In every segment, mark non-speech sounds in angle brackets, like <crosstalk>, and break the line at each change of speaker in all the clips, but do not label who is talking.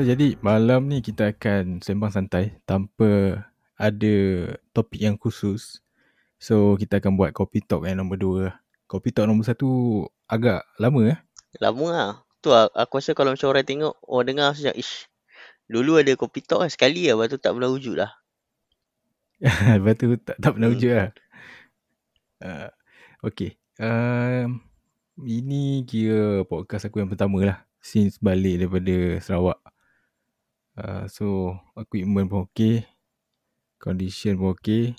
So jadi malam ni kita akan sembang santai tanpa ada topik yang khusus. So kita akan buat Kopi Talk yang nombor dua. Kopi Talk nombor satu agak lama eh.
Lama lah. Tu lah, aku rasa kalau macam orang tengok, orang dengar macam, ish, dulu ada kopi talk kan sekali lah, lepas tu tak pernah wujud lah. <laughs>
Lepas tu tak, tak pernah
Hmm.
wujud lah. Uh, okay. Um, ini kira podcast aku yang pertama lah. Since balik daripada Sarawak. Uh, so, equipment pun okay. Condition pun okay.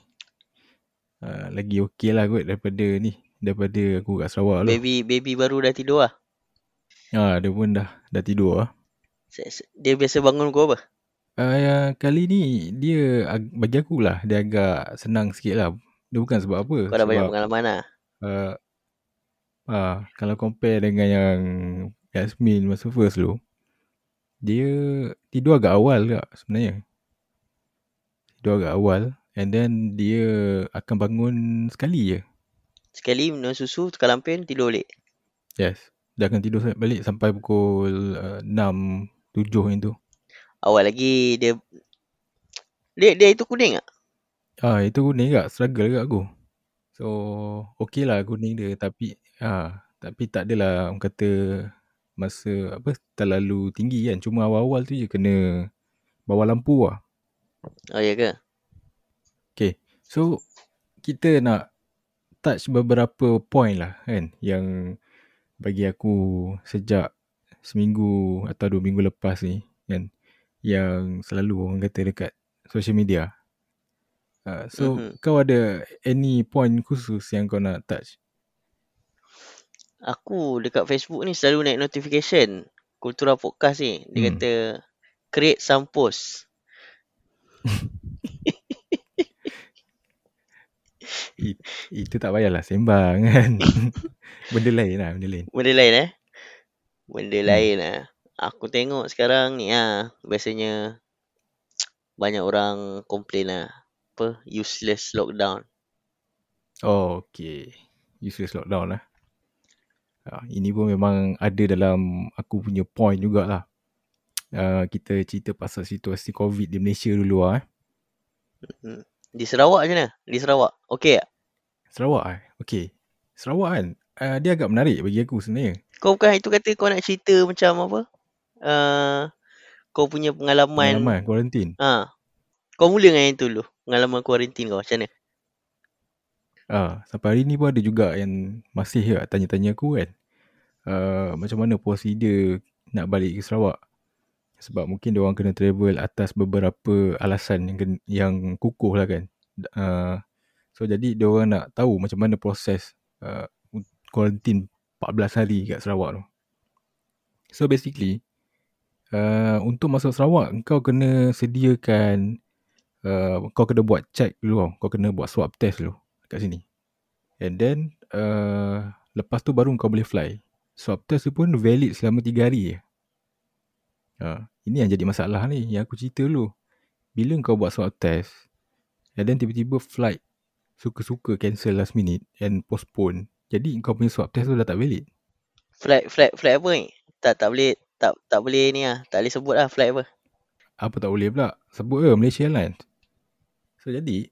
Uh, lagi okay lah kot daripada ni. Daripada aku kat Sarawak tu.
Baby baby baru dah tidur lah.
Ha, dia pun dah dah tidur lah.
Dia biasa bangun pukul apa?
Uh, kali ni dia ag- bagi aku lah dia agak senang sikit lah. Dia bukan sebab apa.
Kau dah banyak pengalaman lah.
uh, uh, kalau compare dengan yang Yasmin masa first tu, dia tidur agak awal tak sebenarnya. Tidur agak awal and then dia akan bangun sekali je.
Sekali minum susu, tukar lampin, tidur balik.
Yes. Dia akan tidur balik sampai pukul uh, 6, 7 macam tu.
Awal lagi dia... Dia, dia itu kuning tak?
Ah itu kuning kat struggle kat aku. So okey lah kuning dia tapi ah tapi tak adalah orang kata masa apa terlalu tinggi kan. Cuma awal-awal tu je kena bawah lampu lah.
Oh ya ke?
Okay. So kita nak touch beberapa point lah kan yang bagi aku sejak seminggu atau dua minggu lepas ni kan yang selalu orang kata dekat social media. Uh, so
Mhm.
kau ada any point khusus yang kau nak touch?
Aku dekat Facebook ni selalu naik notification. Kultura podcast ni. Dia
Hmm.
kata, create some post. <laughs>
It, itu tak payahlah sembang kan. <laughs> benda lain lah, benda lain.
Benda lain eh? Benda
Hmm.
lain lah. Aku tengok sekarang ni ah biasanya banyak orang komplain lah. Apa? Useless lockdown.
Oh, okay. Useless lockdown lah. Uh, ini pun memang ada dalam aku punya point jugalah. Uh, kita cerita pasal situasi COVID di Malaysia dulu lah. Eh.
Di Sarawak macam mana? Di Sarawak. Okey tak?
Sarawak eh. Okay. Sarawak kan, uh, dia agak menarik bagi aku sebenarnya.
Kau bukan itu kata kau nak cerita macam apa? Uh, kau punya pengalaman.
Pengalaman, kuarantin.
Ha. Kau mula dengan yang tu dulu. Pengalaman kuarantin kau macam mana?
Ah, sampai hari ni pun ada juga yang masih ya, tanya-tanya aku kan. Uh, macam mana prosedur nak balik ke Sarawak. Sebab mungkin dia orang kena travel atas beberapa alasan yang yang kukuh lah kan. Uh, so jadi dia orang nak tahu macam mana proses uh, kuarantin 14 hari kat Sarawak tu. So basically uh, untuk masuk Sarawak kau kena sediakan uh, kau kena buat check dulu tau. Kau kena buat swab test dulu kat sini. And then uh, lepas tu baru kau boleh fly. Swab test tu pun valid selama 3 hari je. Uh, ini yang jadi masalah ni yang aku cerita dulu. Bila kau buat swab test and then tiba-tiba flight suka-suka cancel last minute and postpone. Jadi kau punya swab test tu dah tak valid.
Flight flight flight apa ni? Tak tak boleh tak tak boleh ni lah. Tak boleh sebut lah flight apa.
Apa tak boleh pula? Sebut ke Malaysia Airlines. So jadi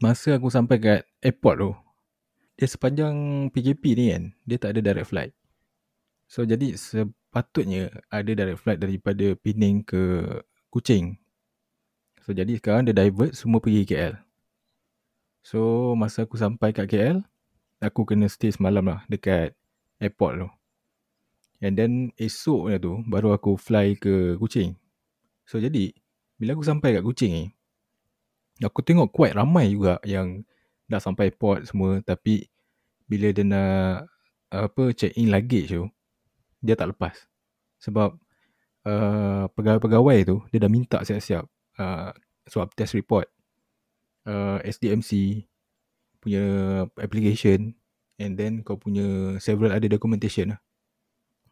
masa aku sampai kat airport tu dia sepanjang PKP ni kan dia tak ada direct flight. So jadi sepatutnya ada direct flight daripada Penang ke Kuching. So jadi sekarang dia divert semua pergi KL. So masa aku sampai kat KL aku kena stay semalam lah dekat airport tu. And then esoknya tu baru aku fly ke Kuching. So jadi bila aku sampai kat Kuching ni aku tengok quite ramai juga yang dah sampai port semua tapi bila dia nak apa check in luggage tu dia tak lepas. Sebab uh, pegawai-pegawai tu dia dah minta siap-siap uh, swab test report uh, SDMC punya application and then kau punya several other documentation lah.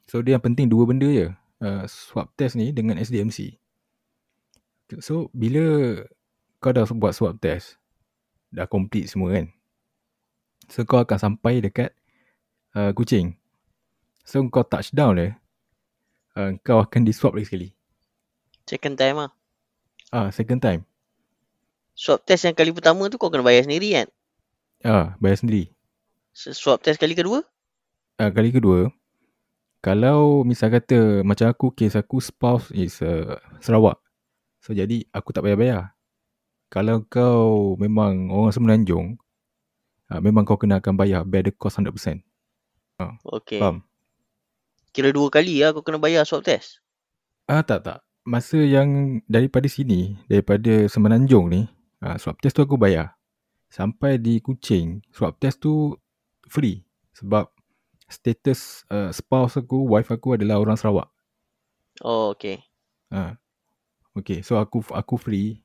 So dia yang penting dua benda je. Uh, swab test ni dengan SDMC. So bila kau dah buat swab test dah complete semua kan. So kau akan sampai dekat uh, Kuching. So kau touchdown dia uh, kau akan di swab lagi sekali.
Second time lah.
Ah, second time.
Swab test yang kali pertama tu kau kena bayar sendiri kan?
Ah, bayar sendiri.
S- Swab test kali kedua?
Ah, kali kedua, kalau misal kata macam aku, kes aku spouse is uh, Sarawak. So, jadi aku tak payah bayar. Kalau kau memang orang Semenanjung, ah, memang kau kena akan bayar bear the cost 100%.
Okay.
Faham?
Kira dua kali lah kau kena bayar swab test.
Ah, tak, tak. Masa yang daripada sini, daripada Semenanjung ni, ah, swab test tu aku bayar. Sampai di Kuching, swab test tu free. Sebab status uh, spouse aku, wife aku adalah orang Sarawak.
Oh, okay.
Ha. Okay, so aku aku free.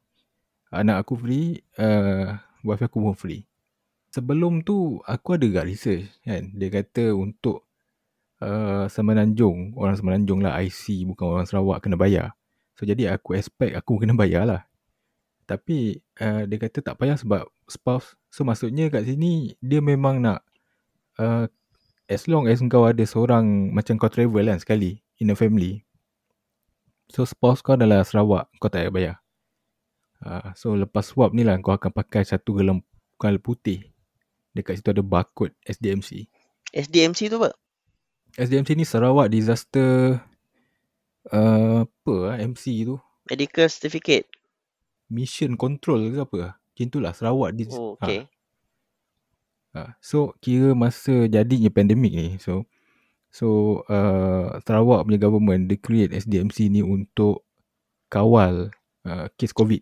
Anak aku free, uh, wife aku pun free. Sebelum tu, aku ada gak research kan. Dia kata untuk uh, Semenanjung, orang Semenanjung lah, IC bukan orang Sarawak kena bayar. So, jadi aku expect aku kena bayar lah. Tapi uh, dia kata tak payah sebab spouse. So, maksudnya kat sini, dia memang nak uh, as long as kau ada seorang macam kau travel kan sekali in a family. So spouse kau adalah Sarawak, kau tak payah bayar. Uh, so lepas swab ni lah kau akan pakai satu gelang gelang putih. Dekat situ ada barcode SDMC.
SDMC tu apa?
SDMC ni Sarawak Disaster uh, apa lah MC tu?
Medical certificate.
Mission Control ke apa? Macam tu lah Sarawak Dis-
Oh, okay.
Ha, so kira masa jadinya pandemik ni so so uh, Sarawak punya government dia create SDMC ni untuk kawal uh, kes COVID.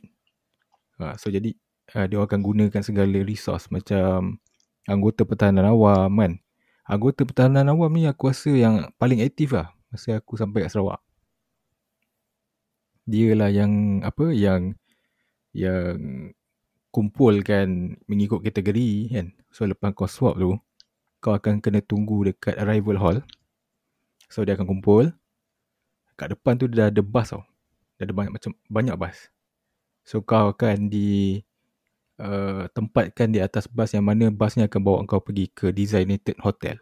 Ha, so jadi uh, dia akan gunakan segala resource macam anggota pertahanan awam kan. Anggota pertahanan awam ni aku rasa yang paling aktif lah masa aku sampai kat Sarawak. Dia lah yang apa yang yang kumpulkan mengikut kategori kan. So lepas kau swab tu, kau akan kena tunggu dekat arrival hall. So dia akan kumpul. Kat depan tu dah ada bus tau. Dah ada banyak macam banyak bus. So kau akan di uh, tempatkan di atas bus yang mana bus ni akan bawa kau pergi ke designated hotel.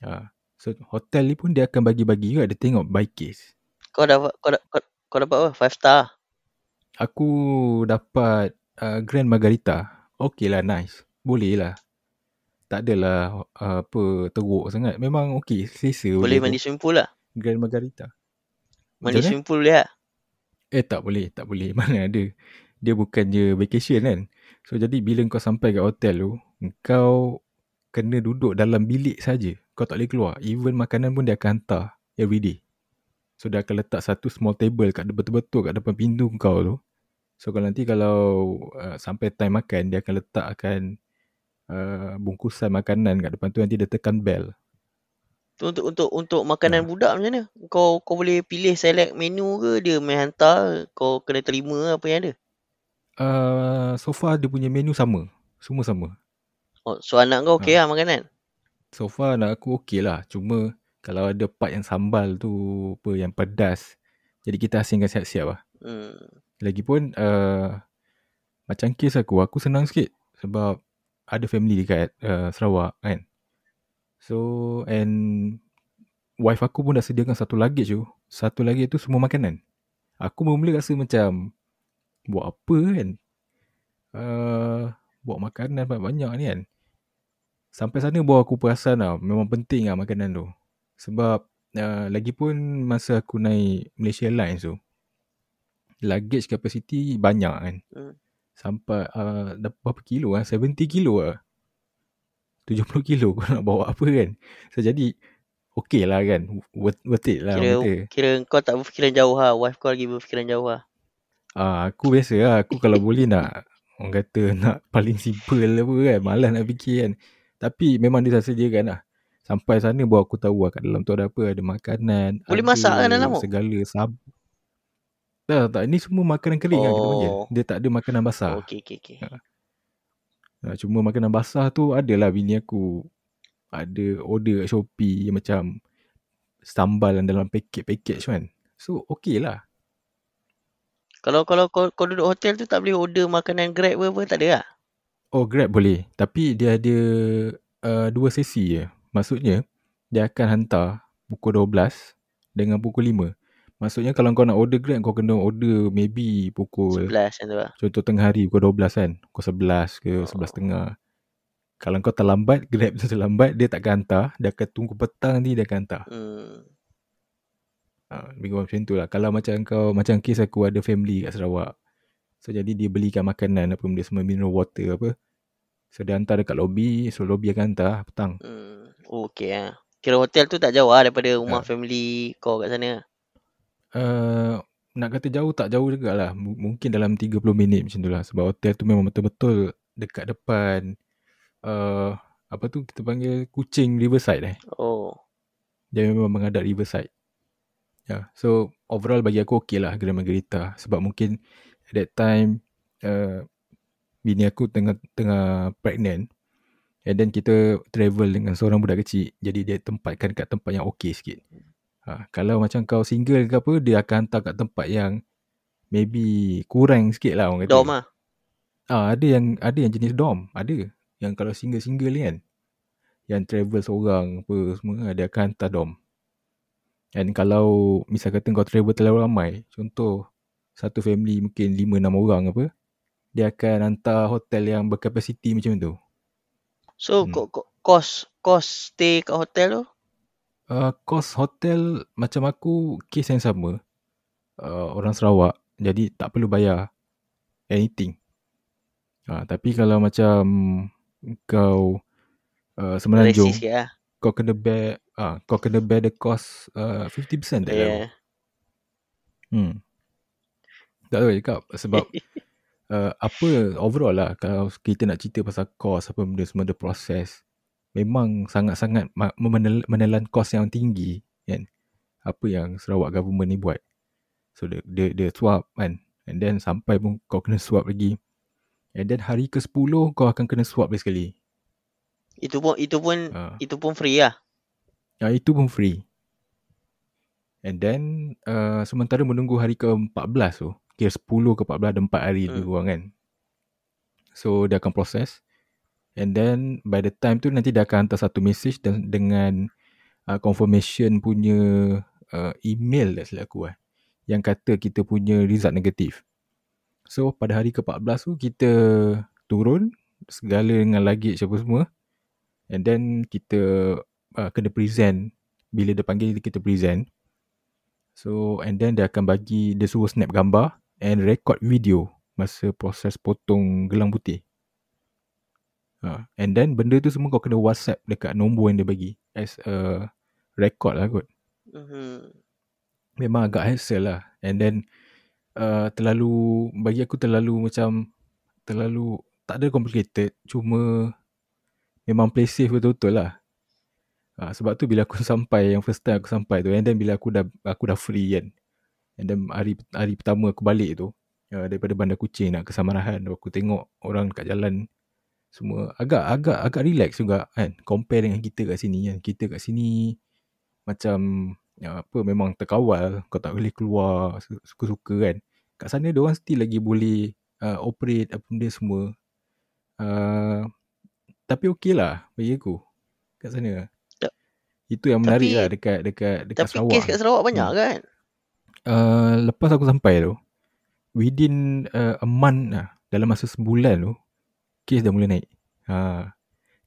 Uh, so hotel ni pun dia akan bagi-bagi juga dia tengok by case.
Kau dapat kau, da- kau, kau dapat apa? Five star.
Aku dapat uh, Grand Margarita. Okay lah, nice. Boleh lah. Tak adalah uh, apa teruk sangat. Memang okay, selesa.
Boleh
tu.
mandi swimming pool lah.
Grand Margarita.
Mandi swimming pool boleh lah.
Eh tak boleh, tak boleh. <laughs> Mana ada. Dia bukannya vacation kan. So jadi bila kau sampai kat hotel tu, kau kena duduk dalam bilik saja. Kau tak boleh keluar. Even makanan pun dia akan hantar every day. So dia akan letak satu small table kat betul-betul kat depan pintu kau tu. So kalau nanti kalau uh, sampai time makan, dia akan letakkan uh, bungkusan makanan kat depan tu nanti dia tekan bell.
Tu untuk untuk untuk makanan
Ha.
budak macam mana? Kau kau boleh pilih select menu ke dia main hantar kau kena terima apa yang ada.
Uh, so far dia punya menu sama. Semua sama.
Oh, so anak kau okey
Ha.
lah makanan.
So far anak aku okey lah. Cuma kalau ada part yang sambal tu apa yang pedas. Jadi kita asingkan siap-siap lah.
Hmm.
Lagipun uh, macam kes aku, aku senang sikit. Sebab ada family dekat uh, Sarawak kan. So and wife aku pun dah sediakan satu luggage tu. Satu luggage tu semua makanan. Aku mula rasa macam buat apa kan. Uh, buat makanan banyak-banyak ni kan. Sampai sana baru aku perasan lah. Memang penting lah makanan tu. Sebab uh, lagipun masa aku naik Malaysia Airlines tu. Luggage capacity banyak kan.
Hmm.
Sampai uh, berapa kilo lah. 70 kilo lah. 70 kilo <laughs> kau nak bawa apa kan. So jadi okay lah kan. Worth, worth it lah.
Kira
orang kata.
kira kau tak berfikiran jauh lah. Wife kau lagi berfikiran jauh lah.
Ah, aku biasa lah. Aku kalau <laughs> boleh nak orang kata nak <laughs> paling simple apa kan. Malas nak fikir kan. Tapi memang dia dah sediakan lah. Sampai sana baru aku tahu lah kat dalam tu ada apa. Ada makanan.
Boleh
ada
masak kan dalam?
Segala sab. Tak, tak. Ini semua makanan kering lah kita panggil.
Oh.
Dia tak ada makanan basah.
Oh, okey okey okey.
Ha, cuma makanan basah tu adalah bini aku ada order kat Shopee yang macam sambal dalam paket-paket kan. So okey lah.
Kalau kalau kau, kau duduk hotel tu tak boleh order makanan Grab ke apa tak ada lah.
Oh Grab boleh. Tapi dia ada uh, dua sesi je. Maksudnya dia akan hantar pukul 12 dengan pukul 5. Maksudnya kalau kau nak order Grab kau kena order maybe pukul
11 macam tu lah.
contoh tengah hari pukul 12 kan. Pukul 11 ke
Oh.
11 tengah. Kalau kau terlambat, <laughs> Grab tu terlambat, dia takkan hantar. Dia akan tunggu petang ni dia akan hantar.
Hmm.
Ha, lebih kurang macam tu lah. Kalau macam kau, macam kes aku ada family kat Sarawak. So jadi dia belikan makanan apa benda semua mineral water apa. So dia hantar dekat lobby, so lobby akan hantar petang.
Hmm. Oh, okay lah. Kira hotel tu tak jauh lah daripada rumah
Ya.
family kau kat sana.
Uh, nak kata jauh tak jauh juga lah. M- mungkin dalam 30 minit macam tu lah. Sebab hotel tu memang betul-betul dekat depan uh, apa tu kita panggil kucing riverside eh.
Oh.
Dia memang menghadap riverside. Ya, yeah. so overall bagi aku okey lah Grand Margarita sebab mungkin at that time uh, bini aku tengah tengah pregnant and then kita travel dengan seorang budak kecil jadi dia tempatkan kat tempat yang okey sikit. Ha, kalau macam kau single ke apa dia akan hantar kat tempat yang maybe kurang sikit lah orang kata.
Dom lah.
Ah, ada yang ada yang jenis dom, ada. Yang kalau single-single ni kan. Yang travel seorang apa semua dia akan hantar dom. And kalau misal kata kau travel terlalu ramai, contoh satu family mungkin 5 6 orang apa, dia akan hantar hotel yang berkapasiti macam tu.
So,
Hmm.
kos kos kos stay kat hotel tu?
Uh, kos hotel macam aku kes yang sama. Uh, orang Sarawak jadi tak perlu bayar anything. Uh, tapi kalau macam kau uh, semenanjung
lah.
kau kena bear ah kau kena bear the cost uh, 50% tak yeah.
Yeah.
Hmm. Tak tahu cakap sebab <laughs> uh, apa overall lah kalau kita nak cerita pasal cost apa benda semua the process memang sangat-sangat menelan cost yang tinggi kan apa yang Sarawak government ni buat so dia dia, dia swap kan and then sampai pun kau kena swap lagi and then hari ke-10 kau akan kena swap lagi sekali
Itu pun itu pun
uh,
itu pun free lah.
Ya, itu pun free. And then uh, sementara menunggu hari ke-14 tu, kira 10 ke 14 ada 4 hari lebih
Hmm.
kurang kan. So dia akan proses. And then by the time tu nanti dia akan hantar satu message dan dengan uh, confirmation punya uh, email tak silap aku eh. Yang kata kita punya result negatif. So pada hari ke-14 tu kita turun segala dengan luggage apa semua. And then kita uh, kena present bila dia panggil kita present. So and then dia akan bagi dia suruh snap gambar and record video masa proses potong gelang putih. Uh, and then benda tu semua kau kena WhatsApp dekat nombor yang dia bagi as a record lah kot.
Mhm.
Memang agak hassle lah. And then uh, terlalu bagi aku terlalu macam terlalu tak ada complicated cuma memang play safe betul-betul lah. Ha, sebab tu bila aku <laughs> sampai yang first time aku sampai tu and then bila aku dah aku dah free kan. And then hari hari pertama aku balik tu uh, daripada Bandar Kucing nak ke Samarahan aku tengok orang kat jalan semua agak agak agak relax juga kan compare dengan kita kat sini kan. Kita kat sini macam ya, apa memang terkawal kau tak boleh keluar su- suka-suka kan. Kat sana dia orang still lagi boleh uh, operate apa benda semua. Uh, tapi okey lah bagi aku kat sana. Itu yang menarik
tapi-
lah dekat dekat dekat
Tapi
Sarawak.
kes kat Sarawak banyak
Hmm.
kan?
Uh, lepas aku sampai tu within uh, a month lah dalam masa sebulan tu kes dah mula naik. Ha.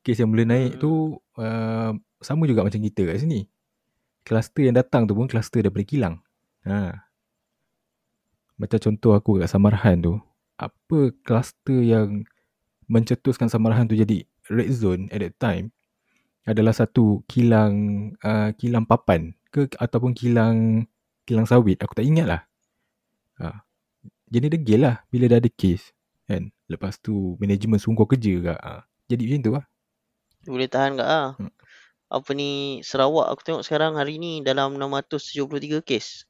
Kes yang mula naik
Hmm.
tu uh, sama juga macam kita kat sini. Kluster yang datang tu pun kluster daripada kilang. Ha. Macam contoh aku kat Samarahan tu, apa kluster yang mencetuskan Samarahan tu jadi red zone at that time adalah satu kilang uh, kilang papan ke ataupun kilang kilang sawit. Aku tak ingat lah. Ha. Jadi degil lah bila dah ada kes. Kan? Lepas tu management sungguh kerja kat. Ha. Jadi macam tu lah.
Boleh tahan kat ah.
Hmm.
Apa ni Sarawak aku tengok sekarang hari ni dalam 673 kes.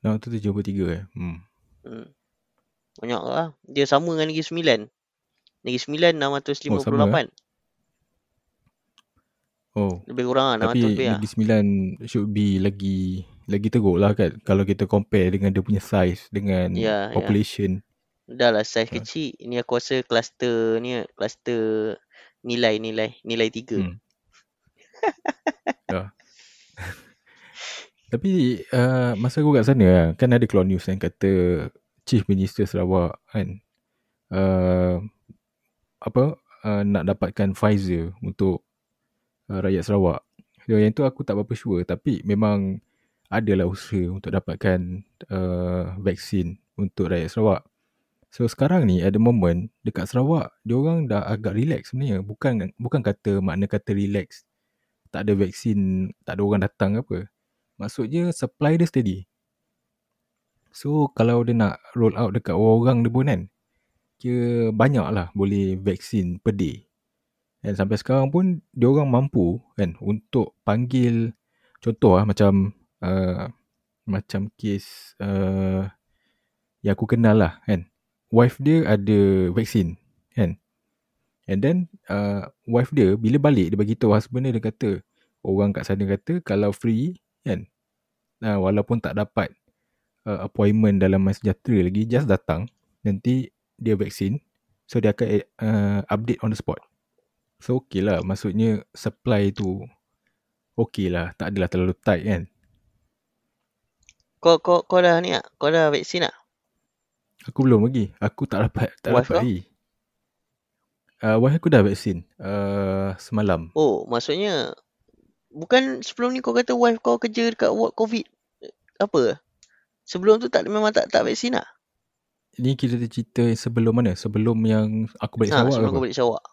Nah, tu 73 eh. Hmm.
Hmm. Banyak lah. Dia sama dengan Negeri Sembilan. Negeri Sembilan 658.
Oh, sama, Oh.
Lebih kurang lah 600
Tapi
lah.
Negeri Sembilan should be lagi lagi teruk lah kan kalau kita compare dengan dia punya size dengan
Ya, ya.
population.
Dah lah saiz
Ha.
kecil. Ini aku rasa kluster ni kluster nilai-nilai. Nilai tiga.
Hmm. Ya. <laughs> Tapi uh, masa aku kat sana kan ada keluar news yang kata Chief Minister Sarawak kan uh, apa uh, nak dapatkan Pfizer untuk uh, rakyat Sarawak. So, yang tu aku tak berapa sure tapi memang adalah usaha untuk dapatkan uh, vaksin untuk rakyat Sarawak. So sekarang ni at the moment dekat Sarawak dia orang dah agak relax sebenarnya. Bukan bukan kata makna kata relax tak ada vaksin, tak ada orang datang ke apa. Maksudnya supply dia steady. So kalau dia nak roll out dekat orang-orang dia pun kan, kira banyak lah boleh vaksin per day. Dan sampai sekarang pun dia orang mampu kan untuk panggil contoh lah macam uh, macam kes uh, yang aku kenal lah kan wife dia ada vaksin kan? And then uh, wife dia bila balik dia bagi tahu husband dia, dia kata orang kat sana kata kalau free kan? Uh, walaupun tak dapat uh, appointment dalam masa sejahtera lagi just datang nanti dia vaksin so dia akan uh, update on the spot. So okay lah maksudnya supply tu okay lah tak adalah terlalu tight kan?
Kau kau kau dah ni ah kau dah vaksin ah
Aku belum lagi. Aku tak dapat tak
Wife
dapat
kau?
lagi. Uh, wife aku dah vaksin uh, semalam.
Oh, maksudnya bukan sebelum ni kau kata wife kau kerja dekat ward COVID apa? Sebelum tu tak memang tak tak vaksin ah.
Ni kita cerita sebelum mana? Sebelum yang aku balik
Ha,
Sarawak
sebelum
apa?
kau balik Sarawak.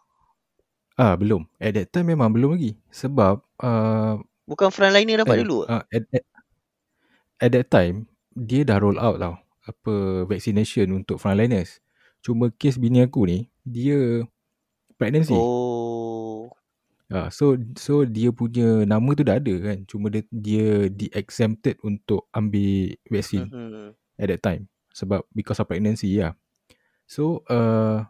Ah, belum. At that time memang belum lagi. Sebab uh,
Bukan frontliner dapat
eh,
dulu.
Uh, at, at, at that time dia dah roll out tau apa vaccination untuk frontliners. Cuma kes bini aku ni dia pregnancy.
Oh.
Ah, so so dia punya nama tu dah ada kan. Cuma dia dia di-exempted untuk ambil vaksin
Mm-hmm.
at that time sebab because of pregnancy lah. So uh,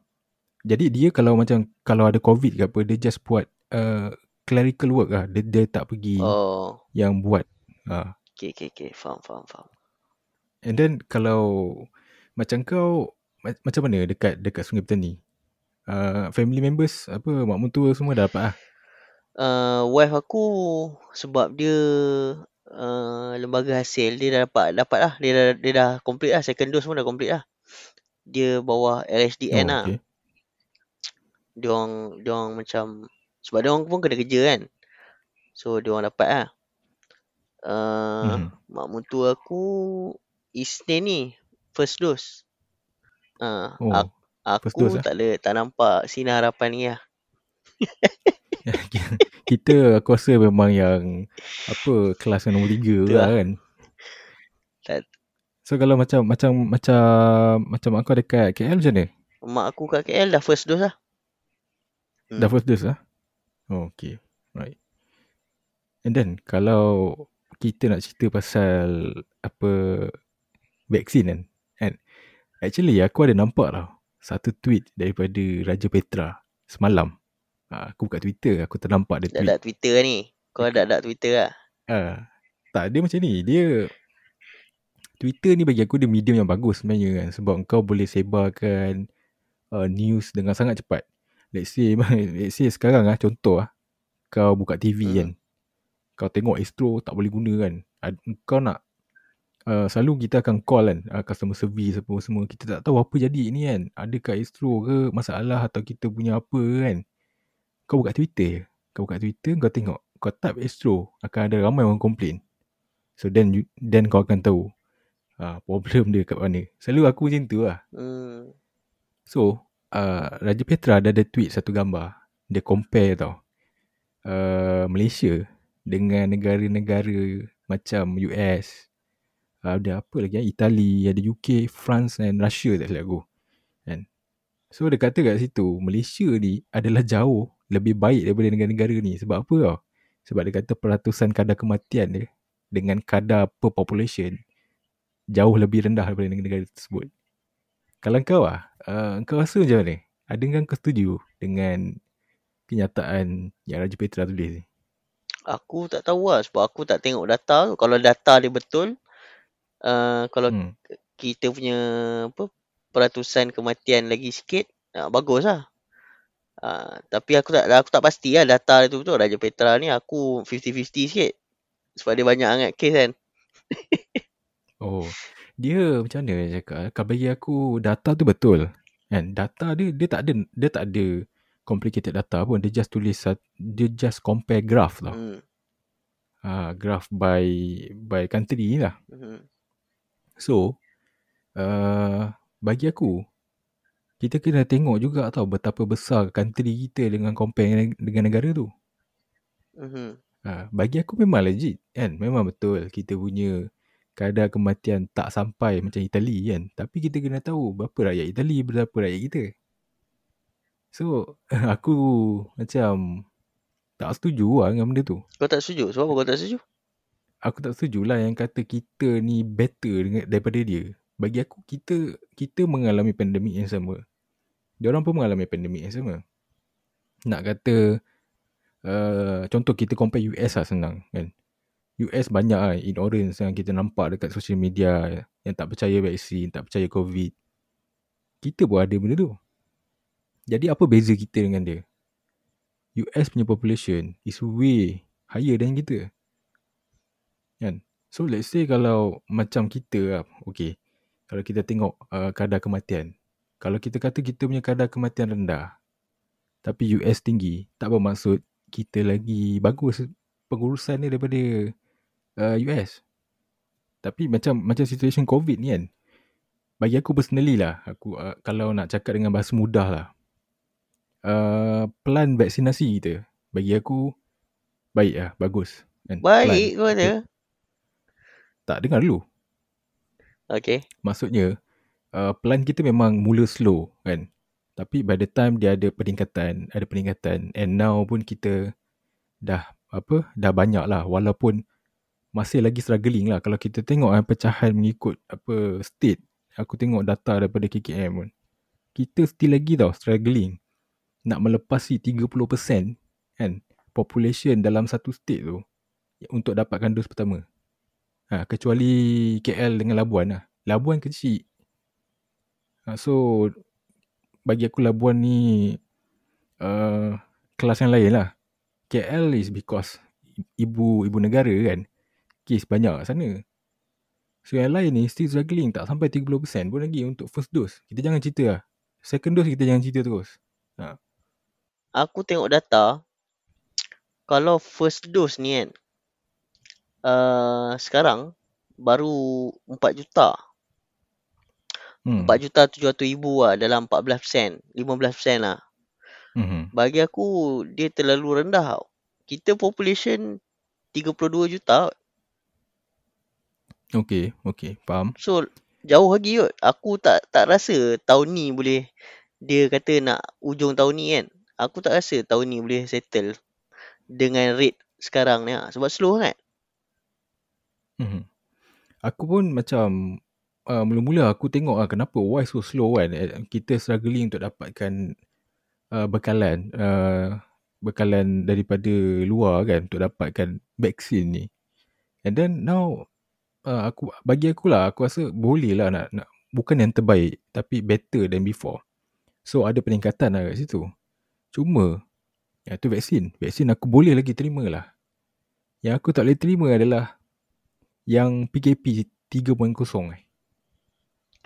jadi dia kalau macam kalau ada covid ke apa dia just buat uh, clerical work lah. Dia, dia tak pergi
Oh.
yang buat. Uh.
Okay, okay, okay. Faham, faham, faham.
And then kalau macam kau ma- macam mana dekat dekat Sungai Petani? Uh, family members apa mak mentua semua dah dapat lah.
Uh, wife aku sebab dia uh, lembaga hasil dia dah dapat dapat lah dia dah dia dah complete lah second dose pun dah complete lah dia bawah LHDN
oh,
lah
okay.
dia orang dia orang macam sebab dia orang pun kena kerja kan so dia orang dapat lah uh,
Mhm.
mak mentua aku Isnin ni first dose uh,
Oh,
aku, aku
dose lah.
tak ada tak nampak sinar harapan ni <laughs> lah
kita aku rasa memang yang apa kelas yang nombor tiga
Tu
lah
lah.
kan.
Tak-
So kalau macam macam macam macam mak kau dekat KL macam mana?
mak aku kat KL dah first dose lah Hmm.
Dah first dose lah? Oh, okay. Right. And then kalau kita nak cerita pasal apa vaksin kan, kan actually aku ada nampak tau satu tweet daripada Raja Petra semalam. Ha, aku buka Twitter, aku ternampak dia tweet.
ada Twitter lah ni kau ada ada Twitter lah
Ah, tak, dia macam ni. Dia Twitter ni bagi aku dia medium yang bagus sebenarnya kan sebab kau boleh sebarkan uh, news dengan sangat cepat. Let's say <laughs> let's say sekarang ah contoh ah kau buka TV
Hmm.
kan. Kau tengok Astro tak boleh guna kan. Kau nak uh, selalu kita akan call kan uh, customer service apa semua. Kita tak tahu apa jadi ni kan. Adakah Astro ke masalah atau kita punya apa kan. Kau buka Twitter. Kau buka Twitter kau tengok kau type Astro akan ada ramai orang komplain. So then you, then kau akan tahu uh, problem dia kat mana. Selalu aku macam tu lah.
hmm.
So uh, Raja Petra ada ada tweet satu gambar. Dia compare tau. Uh, Malaysia dengan negara-negara macam US. Ada apa lagi? eh? Itali, ada UK, France dan Russia tak silap aku. Kan? So dia kata kat situ Malaysia ni adalah jauh lebih baik daripada negara-negara ni. Sebab apa tau? Sebab dia kata peratusan kadar kematian dia dengan kadar per population jauh lebih rendah daripada negara-negara tersebut. Kalau kau lah, uh, kau rasa macam mana? Adakah kau setuju dengan kenyataan yang Raja Petra tulis ni?
Aku tak tahu lah sebab aku tak tengok data. Kalau data dia betul, uh, kalau
Hmm.
kita punya apa peratusan kematian lagi sikit, uh, bagus lah. Uh, tapi aku tak aku tak pasti lah data dia tu betul. Raja Petra ni aku 50-50 sikit. Sebab dia banyak sangat kes kan. <laughs>
Oh, dia macam mana nak cakap? Kalau bagi aku data tu betul. Kan? Data dia dia tak ada dia tak ada complicated data pun. Dia just tulis dia just compare graph tau.
Hmm.
Ha, graph by by country lah.
Hmm.
So, uh, bagi aku kita kena tengok juga tau betapa besar country kita dengan compare dengan negara tu.
Hmm.
Ha, bagi aku memang legit kan. Memang betul kita punya kadar kematian tak sampai macam Itali kan. Tapi kita kena tahu berapa rakyat Itali, berapa rakyat kita. So, <laughs> aku macam tak setuju lah dengan benda tu.
Kau tak setuju? Sebab apa kau tak setuju?
Aku tak setuju lah yang kata kita ni better dengan, daripada dia. Bagi aku, kita kita mengalami pandemik yang sama. Diorang pun mengalami pandemik yang sama. Nak kata, uh, contoh kita compare US lah senang kan. US banyak lah ignorance yang kita nampak dekat social media yang tak percaya vaksin, tak percaya COVID. Kita pun ada benda tu. Jadi apa beza kita dengan dia? US punya population is way higher than kita. Kan? So let's say kalau macam kita lah, okay. Kalau kita tengok uh, kadar kematian. Kalau kita kata kita punya kadar kematian rendah, tapi US tinggi, tak bermaksud kita lagi bagus pengurusan ni daripada uh, US. Tapi macam macam situation COVID ni kan. Bagi aku personally lah, aku uh, kalau nak cakap dengan bahasa mudah lah. Uh, plan vaksinasi kita bagi aku baik lah, bagus. Kan?
Baik kau kata.
Tak dengar dulu.
Okay.
Maksudnya uh, plan kita memang mula slow kan. Tapi by the time dia ada peningkatan, ada peningkatan and now pun kita dah apa dah banyak lah walaupun masih lagi struggling lah kalau kita tengok uh, pecahan mengikut apa state aku tengok data daripada KKM pun kita still lagi tau struggling nak melepasi 30% kan population dalam satu state tu untuk dapatkan dos pertama ha, kecuali KL dengan Labuan lah. Labuan kecil. Ha, so bagi aku Labuan ni uh, kelas yang lain lah. KL is because ibu ibu negara kan. Kes banyak kat sana. So yang lain ni still struggling. Tak sampai 30% pun lagi untuk first dose. Kita jangan cerita lah. Second dose kita jangan cerita terus. Ha.
Aku tengok data. Kalau first dose ni kan. Uh, sekarang. Baru 4 juta.
hmm.
4 juta 700 ribu lah. Dalam 14%. 15% lah.
Hmm.
Bagi aku. Dia terlalu rendah tau. Kita population 32 juta.
Okay, okay, faham.
So jauh lagi kot. Aku tak tak rasa tahun ni boleh dia kata nak ujung tahun ni kan. Aku tak rasa tahun ni boleh settle dengan rate sekarang ni lah. Sebab slow kan.
Hmm. Aku pun macam uh, mula-mula aku tengok lah kenapa why so slow kan. Eh, Kita struggling untuk dapatkan uh, bekalan uh, bekalan daripada luar kan untuk dapatkan vaksin ni. And then now uh, aku bagi aku lah aku rasa boleh lah nak, nak bukan yang terbaik tapi better than before. So ada peningkatan lah kat situ. Cuma ya tu vaksin. Vaksin aku boleh lagi terima lah. Yang aku tak boleh terima adalah yang PKP 3.0 eh.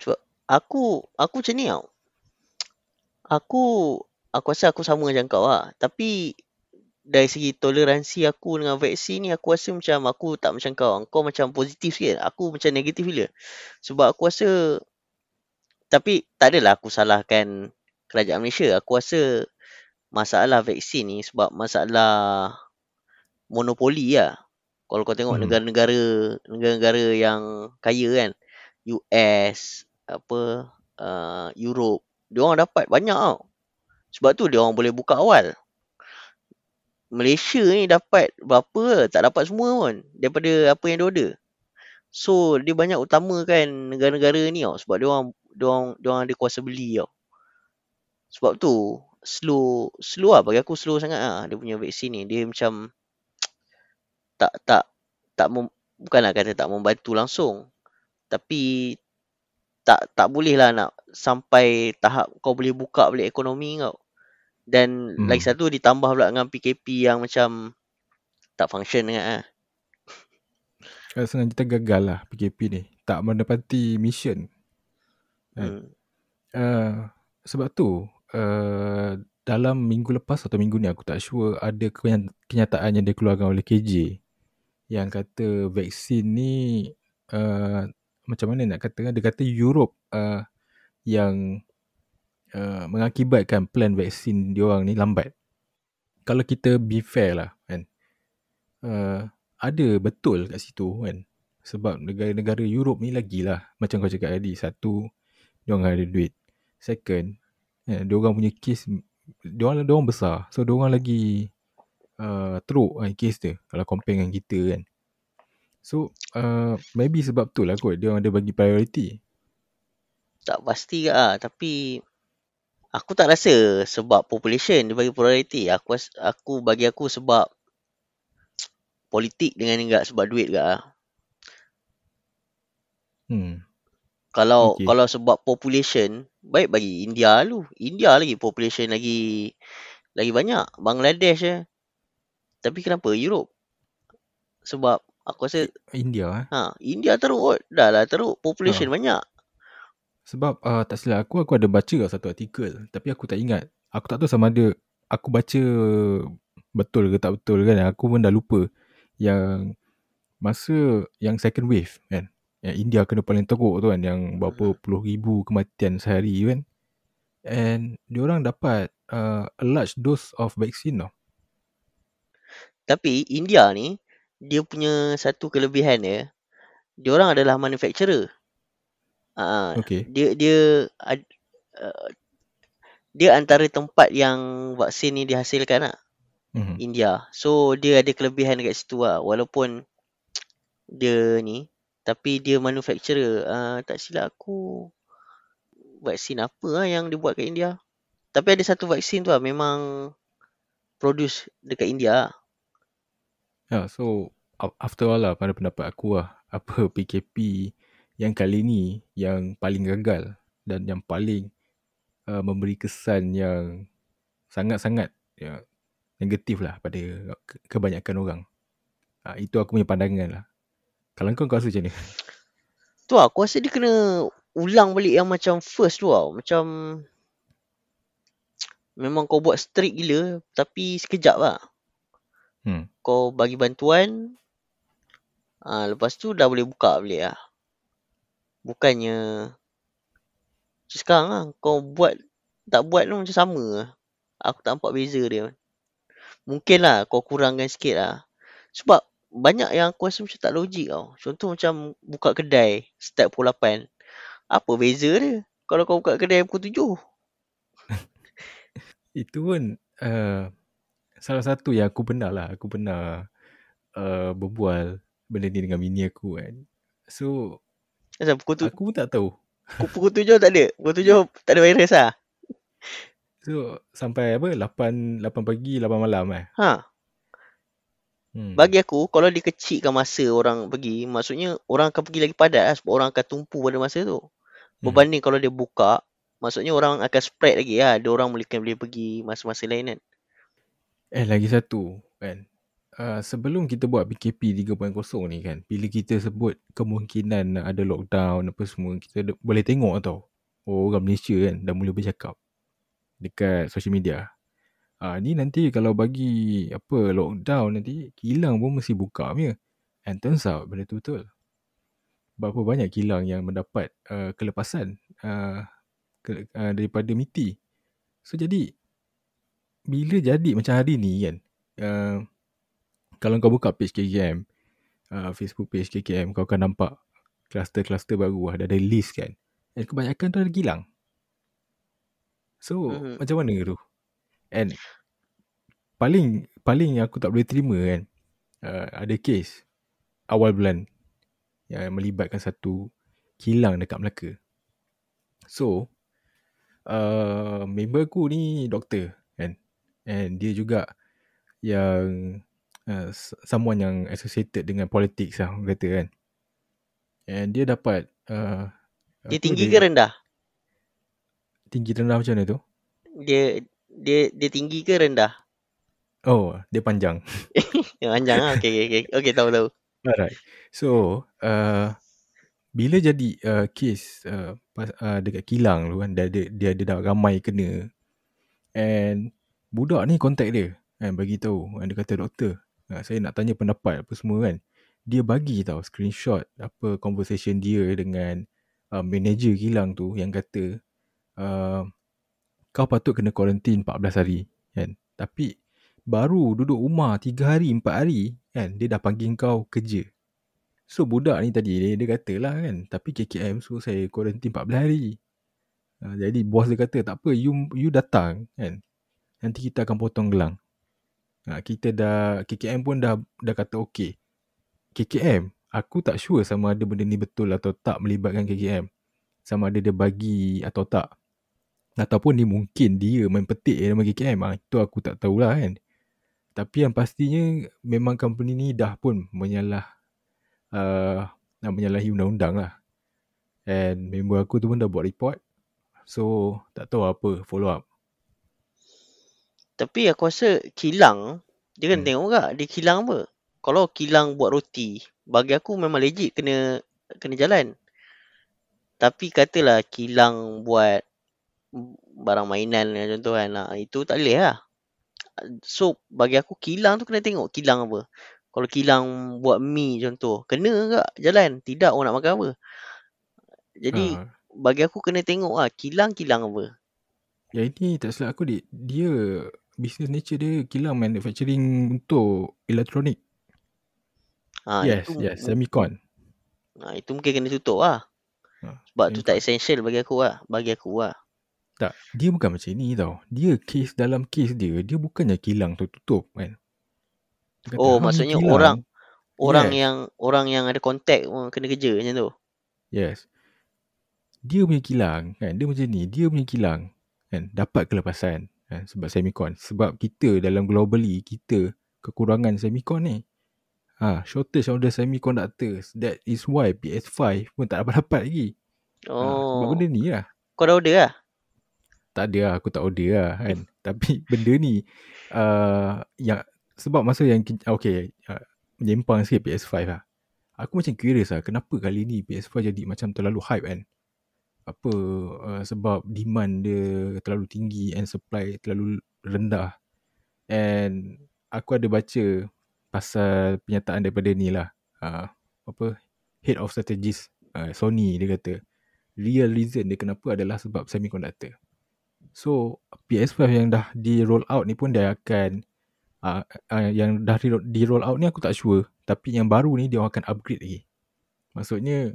Sebab aku aku macam ni tau. Aku aku rasa aku sama macam kau lah. Tapi dari segi toleransi aku dengan vaksin ni aku rasa macam aku tak macam kau. Kau macam positif sikit. Aku macam negatif gila. Sebab aku rasa tapi tak adalah aku salahkan kerajaan Malaysia. Aku rasa masalah vaksin ni sebab masalah monopoli lah. Kalau kau tengok
Hmm.
negara-negara negara-negara yang kaya kan, US, apa uh, Europe, dia orang dapat banyak tau. Sebab tu dia orang boleh buka awal. Malaysia ni dapat berapa tak dapat semua pun daripada apa yang dia order. So dia banyak utamakan negara-negara ni tau sebab dia orang dia orang dia orang ada kuasa beli tau. Sebab tu slow slow lah bagi aku slow sangat lah dia punya vaksin ni. Dia macam tak tak tak mem, bukanlah kata tak membantu langsung. Tapi tak tak boleh lah nak sampai tahap kau boleh buka balik ekonomi kau. Dan hmm. Lagi satu ditambah pula dengan PKP yang macam tak function sangat lah.
uh, sengaja kita gagal lah PKP ni. Tak mendapati mission. Kan?
Hmm.
Uh, sebab tu uh, dalam minggu lepas atau minggu ni aku tak sure ada kenya- kenyataan yang dikeluarkan oleh KJ yang kata vaksin ni uh, macam mana nak kata dia kata Europe uh, yang uh, mengakibatkan plan vaksin diorang ni lambat. Kalau kita be fair lah kan. Uh, ada betul kat situ kan. Sebab negara-negara Europe ni lagi lah. Macam kau cakap tadi. Satu, diorang ada duit. Second, eh, diorang punya kes, diorang, diorang besar. So, diorang lagi uh, teruk kan kes dia. Kalau compare dengan kita kan. So, uh, maybe sebab tu lah kot. Diorang ada bagi priority.
Tak pasti ke lah. Tapi aku tak rasa sebab population dia bagi priority. Aku aku bagi aku sebab politik dengan enggak sebab duit ke lah.
Hmm.
Kalau
Okey.
kalau sebab population, baik bagi India lu. India lagi population lagi lagi banyak. Bangladesh je. Tapi kenapa Europe? Sebab aku rasa
India eh.
ha India teruk kot. Dah lah teruk population
Ha.
banyak.
Sebab uh, tak silap aku, aku ada baca satu artikel. Tapi aku tak ingat. Aku tak tahu sama ada aku baca betul ke tak betul kan. Aku pun dah lupa. Yang masa yang second wave kan. Yang India kena paling teruk tu kan. Yang berapa puluh ribu kematian sehari kan. And diorang dapat uh, a large dose of vaccine tau.
Tapi India ni dia punya satu kelebihan dia, dia orang adalah manufacturer. Ah,
Okay.
dia dia uh, dia antara tempat yang vaksin ni dihasilkan lah,
Mm-hmm.
India. So dia ada kelebihan dekat situ lah walaupun <tsk> dia ni tapi dia manufacturer. Uh, tak silap aku vaksin apa lah yang dibuat kat India. Tapi ada satu vaksin tu lah memang produce dekat India lah.
Ya, so a- after all lah pada pendapat aku lah. Apa <laughs> PKP yang kali ni yang paling gagal dan yang paling uh, memberi kesan yang sangat-sangat ya, negatif lah pada ke- kebanyakan orang. Ha, itu aku punya pandangan lah. Kalau kau, kau rasa macam ni?
Tu lah, aku rasa dia kena ulang balik yang macam first tu tau. Macam memang kau buat strict gila tapi sekejap lah.
Hmm.
Kau bagi bantuan ah lepas tu dah boleh buka balik lah. Bukannya macam sekarang lah kau buat tak buat tu macam sama lah. Aku tak nampak beza dia. Mungkin lah kau kurangkan sikit lah. Sebab banyak yang aku rasa macam tak logik tau. Contoh macam buka kedai start pukul 8. Apa beza dia? Kalau kau buka kedai pukul 7. <laughs>
Itu pun uh, salah satu yang aku pernah lah. Aku pernah uh, berbual benda ni dengan bini aku kan. So,
Macam pukul, tu,
aku pun tak tahu.
pukul 7 tak ada. Pukul 7 tak ada virus lah.
So, sampai apa? 8, 8 pagi, 8 malam eh.
Ha.
Hmm.
Bagi aku, kalau dikecilkan masa orang pergi, maksudnya orang akan pergi lagi padat lah sebab orang akan tumpu pada masa tu.
Hmm.
Berbanding kalau dia buka, maksudnya orang akan spread lagi lah. Ada orang boleh, boleh pergi masa-masa lain kan.
Eh lagi satu kan. Uh, sebelum kita buat PKP 3.0 ni kan, bila kita sebut kemungkinan ada lockdown apa semua, kita ada, boleh tengok tau. Oh, orang Malaysia kan dah mula bercakap dekat social media. Ah ni nanti kalau bagi apa lockdown nanti kilang pun mesti buka punya. And turns out benda tu betul. Berapa banyak kilang yang mendapat uh, kelepasan uh, ke, uh, daripada MITI. So jadi bila jadi macam hari ni kan uh, kalau kau buka page KKM uh, Facebook page KKM kau akan nampak kluster-kluster baru ada ada list kan. Dan kebanyakan tu ada kilang so
Mhm.
macam mana tu? And paling paling yang aku tak boleh terima kan uh, ada case awal bulan yang melibatkan satu kilang dekat Melaka. So uh, member aku ni doktor and dia juga yang uh, someone yang associated dengan politics lah orang kata kan and dia dapat uh,
Dia tinggi ke rendah?
tinggi rendah macam mana tu
Dia dia dia tinggi ke rendah?
oh dia panjang <laughs>
panjang lah. Okay, okay, okay. Okay, tahu tahu.
Alright. So, uh, bila jadi uh, kes uh, pas, uh, dekat kilang tu kan, dia, dia, dia, dia dah ramai kena. And budak ni contact dia. Kan, bagi tahu. Dia kata, doktor, uh, saya nak tanya pendapat apa semua kan. Dia bagi tahu screenshot apa conversation dia dengan uh, manager kilang tu yang kata, uh, kau patut kena quarantine 14 hari. Kan? Tapi baru duduk rumah 3 hari, 4 hari, kan, dia dah panggil kau kerja. So budak ni tadi dia, dia kata lah kan Tapi KKM suruh saya quarantine 14 hari uh, Jadi bos dia kata tak apa you, you datang kan Nanti kita akan potong gelang uh, Kita dah KKM pun dah dah kata okey KKM Aku tak sure sama ada benda ni betul atau tak melibatkan KKM Sama ada dia bagi atau tak Ataupun ni mungkin dia main petik nama KKM uh, Itu aku tak tahulah kan Tapi yang pastinya Memang company ni dah pun menyalah uh, menyalahi undang-undang lah. And member aku tu pun dah buat report. So, tak tahu apa follow up.
Tapi aku rasa kilang, dia kan
Hmm.
tengok tak dia kilang apa. Kalau kilang buat roti, bagi aku memang legit kena kena jalan. Tapi katalah kilang buat barang mainan contoh kan, ah, itu tak boleh lah. So, bagi aku kilang tu kena tengok kilang apa. Kalau kilang buat mi contoh, kena tak jalan? Tidak orang nak makan apa. Jadi,
Ha,
bagi aku kena tengok lah kilang-kilang apa.
yang ini tak silap aku dia, dia business nature dia kilang manufacturing untuk elektronik.
Ha,
yes,
itu,
yes, semicon.
Ha, itu mungkin kena tutup lah.
Ha,
Sebab tu tak
semicon.
essential bagi aku lah. Bagi aku lah.
Tak, dia bukan macam ni tau. Dia case dalam case dia, dia bukannya kilang tu tutup kan. Kata,
Oh,
"Hang ni
maksudnya
kilang."
orang orang
Yes.
yang orang yang ada kontak kena kerja macam tu.
Yes. Dia punya kilang kan, dia macam ni, dia punya kilang kan dapat kelepasan kan, sebab semicon. Sebab kita dalam globally kita kekurangan semicon ni. Ha, shortage of the semiconductors. That is why PS5 pun tak dapat-dapat lagi. Ha, sebab
Oh.
benda ni lah.
Kau dah order lah?
Tak ada lah, aku tak order lah kan. <laughs> Tapi benda ni uh, yang sebab masa yang okay, uh, menyempang sikit PS5 lah. Aku macam curious lah kenapa kali ni PS5 jadi macam terlalu hype kan. Apa uh, sebab demand dia terlalu tinggi and supply terlalu rendah. And aku ada baca pasal penyataan daripada ni lah. Uh, apa head of strategist uh, Sony dia kata real reason dia kenapa adalah sebab semiconductor. So PS5 yang dah di roll out ni pun dia akan uh, uh, yang dah di, roll out ni aku tak sure tapi yang baru ni dia akan upgrade lagi. Maksudnya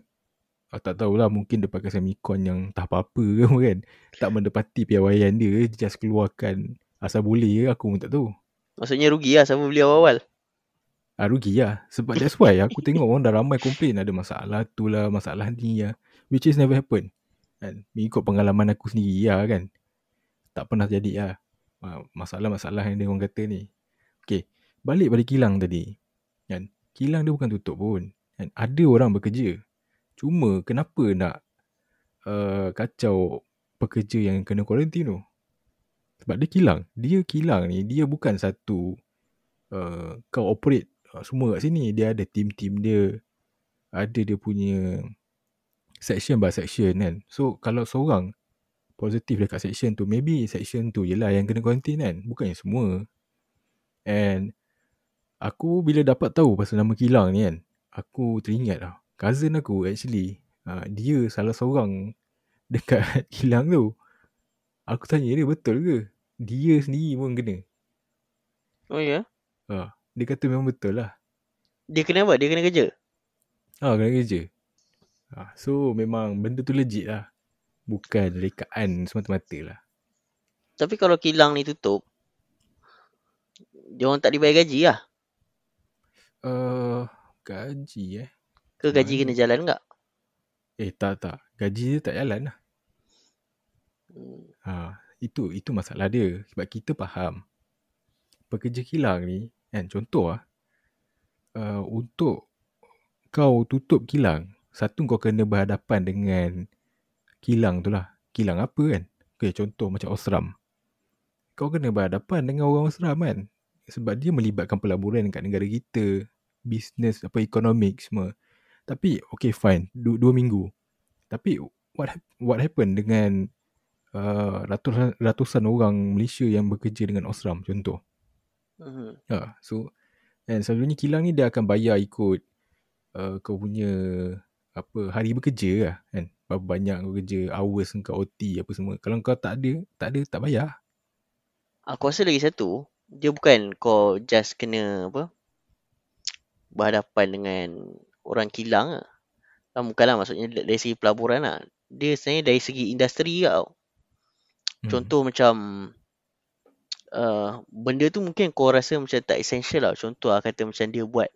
aku tak tahulah mungkin dia pakai semicon yang tak apa-apa ke kan. Tak mendapati piawaian dia dia just keluarkan asal boleh ke aku pun tak tahu.
Maksudnya rugi lah siapa beli awal-awal.
Ah, rugi lah. Sebab that's why aku tengok orang dah ramai komplain ada masalah tu lah, masalah ni lah. Which is never happen. Kan? Mengikut pengalaman aku sendiri lah kan. Tak pernah jadi lah. Ah, Masalah-masalah yang dia orang kata ni. Okay. Balik pada kilang tadi. Kan? Kilang dia bukan tutup pun. Kan? Ada orang bekerja. Cuma kenapa nak uh, kacau pekerja yang kena kuarantin tu? Sebab dia kilang. Dia kilang ni, dia bukan satu uh, kau operate uh, semua kat sini. Dia ada team-team dia. Ada dia punya section by section kan. So kalau seorang positif dekat section tu, maybe section tu je lah yang kena kuarantin kan. Bukannya semua. And aku bila dapat tahu pasal nama kilang ni kan, aku teringat lah. Cousin aku actually, uh, dia salah seorang <laughs> dekat kilang tu. Aku tanya dia betul ke? Dia sendiri pun kena.
Oh ya?
Uh, dia kata memang betul lah.
Dia kena apa? Dia kena kerja?
Ah, kena kerja. Ah, so memang benda tu legit lah. Bukan rekaan semata-mata lah.
Tapi kalau kilang ni tutup, dia orang tak dibayar gaji lah.
Uh, gaji eh.
Ke gaji kena jalan tak?
Eh tak tak. Gaji dia tak jalan lah.
Hmm.
Ha, itu itu masalah dia. Sebab kita faham. Pekerja kilang ni, kan contoh lah. Uh, untuk kau tutup kilang, satu kau kena berhadapan dengan kilang tu lah. Kilang apa kan? Okay, contoh macam Osram. Kau kena berhadapan dengan orang Osram kan? Sebab dia melibatkan pelaburan kat negara kita. business apa economic semua. Tapi okay fine, dua, dua minggu. Tapi what what happened dengan uh, ratusan ratusan orang Malaysia yang bekerja dengan Osram contoh.
Mhm.
Ha, so and selalunya kilang ni dia akan bayar ikut uh, kau punya apa hari bekerja lah kan. Berapa banyak kau kerja, hours kau OT apa semua. Kalau kau tak ada, tak ada tak bayar.
Aku rasa lagi satu, dia bukan kau just kena apa berhadapan dengan orang kilang lah. Ah, bukanlah maksudnya dari segi pelaburan lah. Dia sebenarnya dari segi industri tau.
Hmm.
Contoh macam uh, benda tu mungkin kau rasa macam tak essential lah. Contoh lah kata macam dia buat